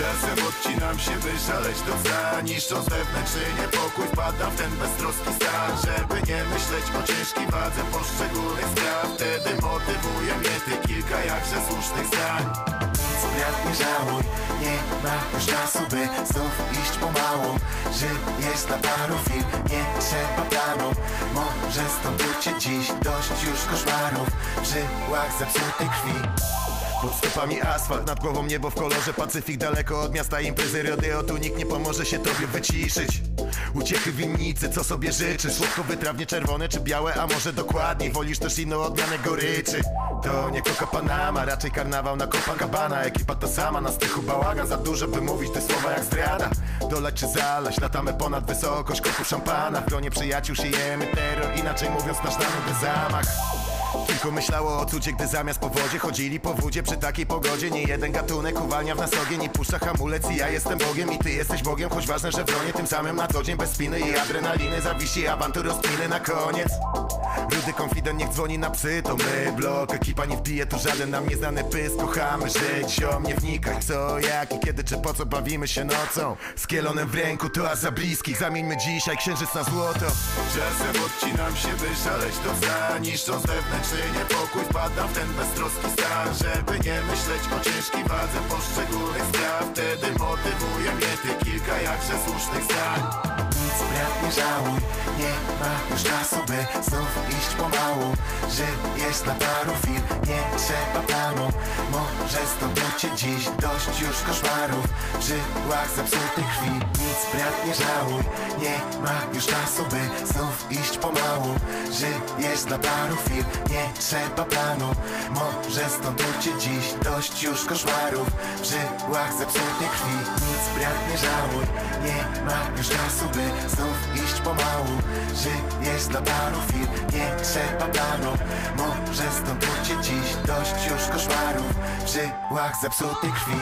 Czasem odcinam się, by szaleć do dna Niszcząc wewnętrzny niepokój Wpadam w ten beztroski stan. Żeby nie myśleć o ciężkiej wadze poszczególnych spraw. Wtedy motywuje mnie te kilka jakże słusznych zdań. Nic brat nie żałuj, nie ma już czasu by znów iść pomału. Żyjesz dla paru chwil, nie trzeba planu. Może stąd uciec dziś, dość już koszmarów. W żyłach zepsutej krwi Pod stopami asfalt, nad głową niebo w kolorze Pacyfik daleko od miasta imprezy rodeo Tu nikt nie pomoże się tobie wyciszyć. Uciechy winnicy, co sobie życzysz Słodko wytrawnie czerwone czy białe, a może dokładniej Wolisz też inną odmianę goryczy? To nie Coca Panama, raczej karnawał na Copacabana. Ekipa ta sama, na stychu bałagan. Za dużo by mówić te słowa jak zdrada. Dolać czy zalać, latamy ponad wysokość Korpu szampana, w gronie przyjaciół siejemy terror Inaczej mówiąc nasz naród zamach Kilku myślało o cudzie, gdy zamiast po wodzie chodzili po wódzie przy takiej pogodzie. Nie jeden gatunek uwalnia w nas ogień i puszcza hamulec I ja jestem Bogiem i ty jesteś Bogiem Choć ważne, że bronie tym samym na co dzień bez spiny i adrenaliny Zawisi awantur rozpiny na koniec. Rudy konfident niech dzwoni na psy, to my blok Ekipa nie wbije tu żaden nam nieznany pysk Kochamy żyć, ziom, nie wnikać co, jak i kiedy czy po co bawimy się nocą? Z kielonem w ręku to a za bliskich. Zamieńmy dzisiaj księżyc na złoto. Czasem odcinam się, by szaleć do dna Niszcząc wewnętrzny niepokój Wpadam w ten beztroski stan. Żeby nie myśleć o ciężkiej wadze poszczególnych spraw Wtedy motywuje mnie te kilka jakże słusznych zdań Nic brat nie żałuj, nie ma już czasu by znów iść pomału. Żyjesz dla paru chwil, nie trzeba planu. Może uciec dziś, dość już koszmarów W żyłach zepsutej krwi Nic brat nie żałuj, nie ma już czasu by znów iść pomału. Żyjesz dla paru chwil, nie trzeba planu. Może uciec dziś, dość już koszmarów W żyłach zepsutej krwi Nic żałuj, nie ma już czasu by znów iść pomału. Żyjesz dla paru chwil, nie trzeba planu. Może stąd uciec dziś, dość już koszmarów. W żyłach zepsutej krwi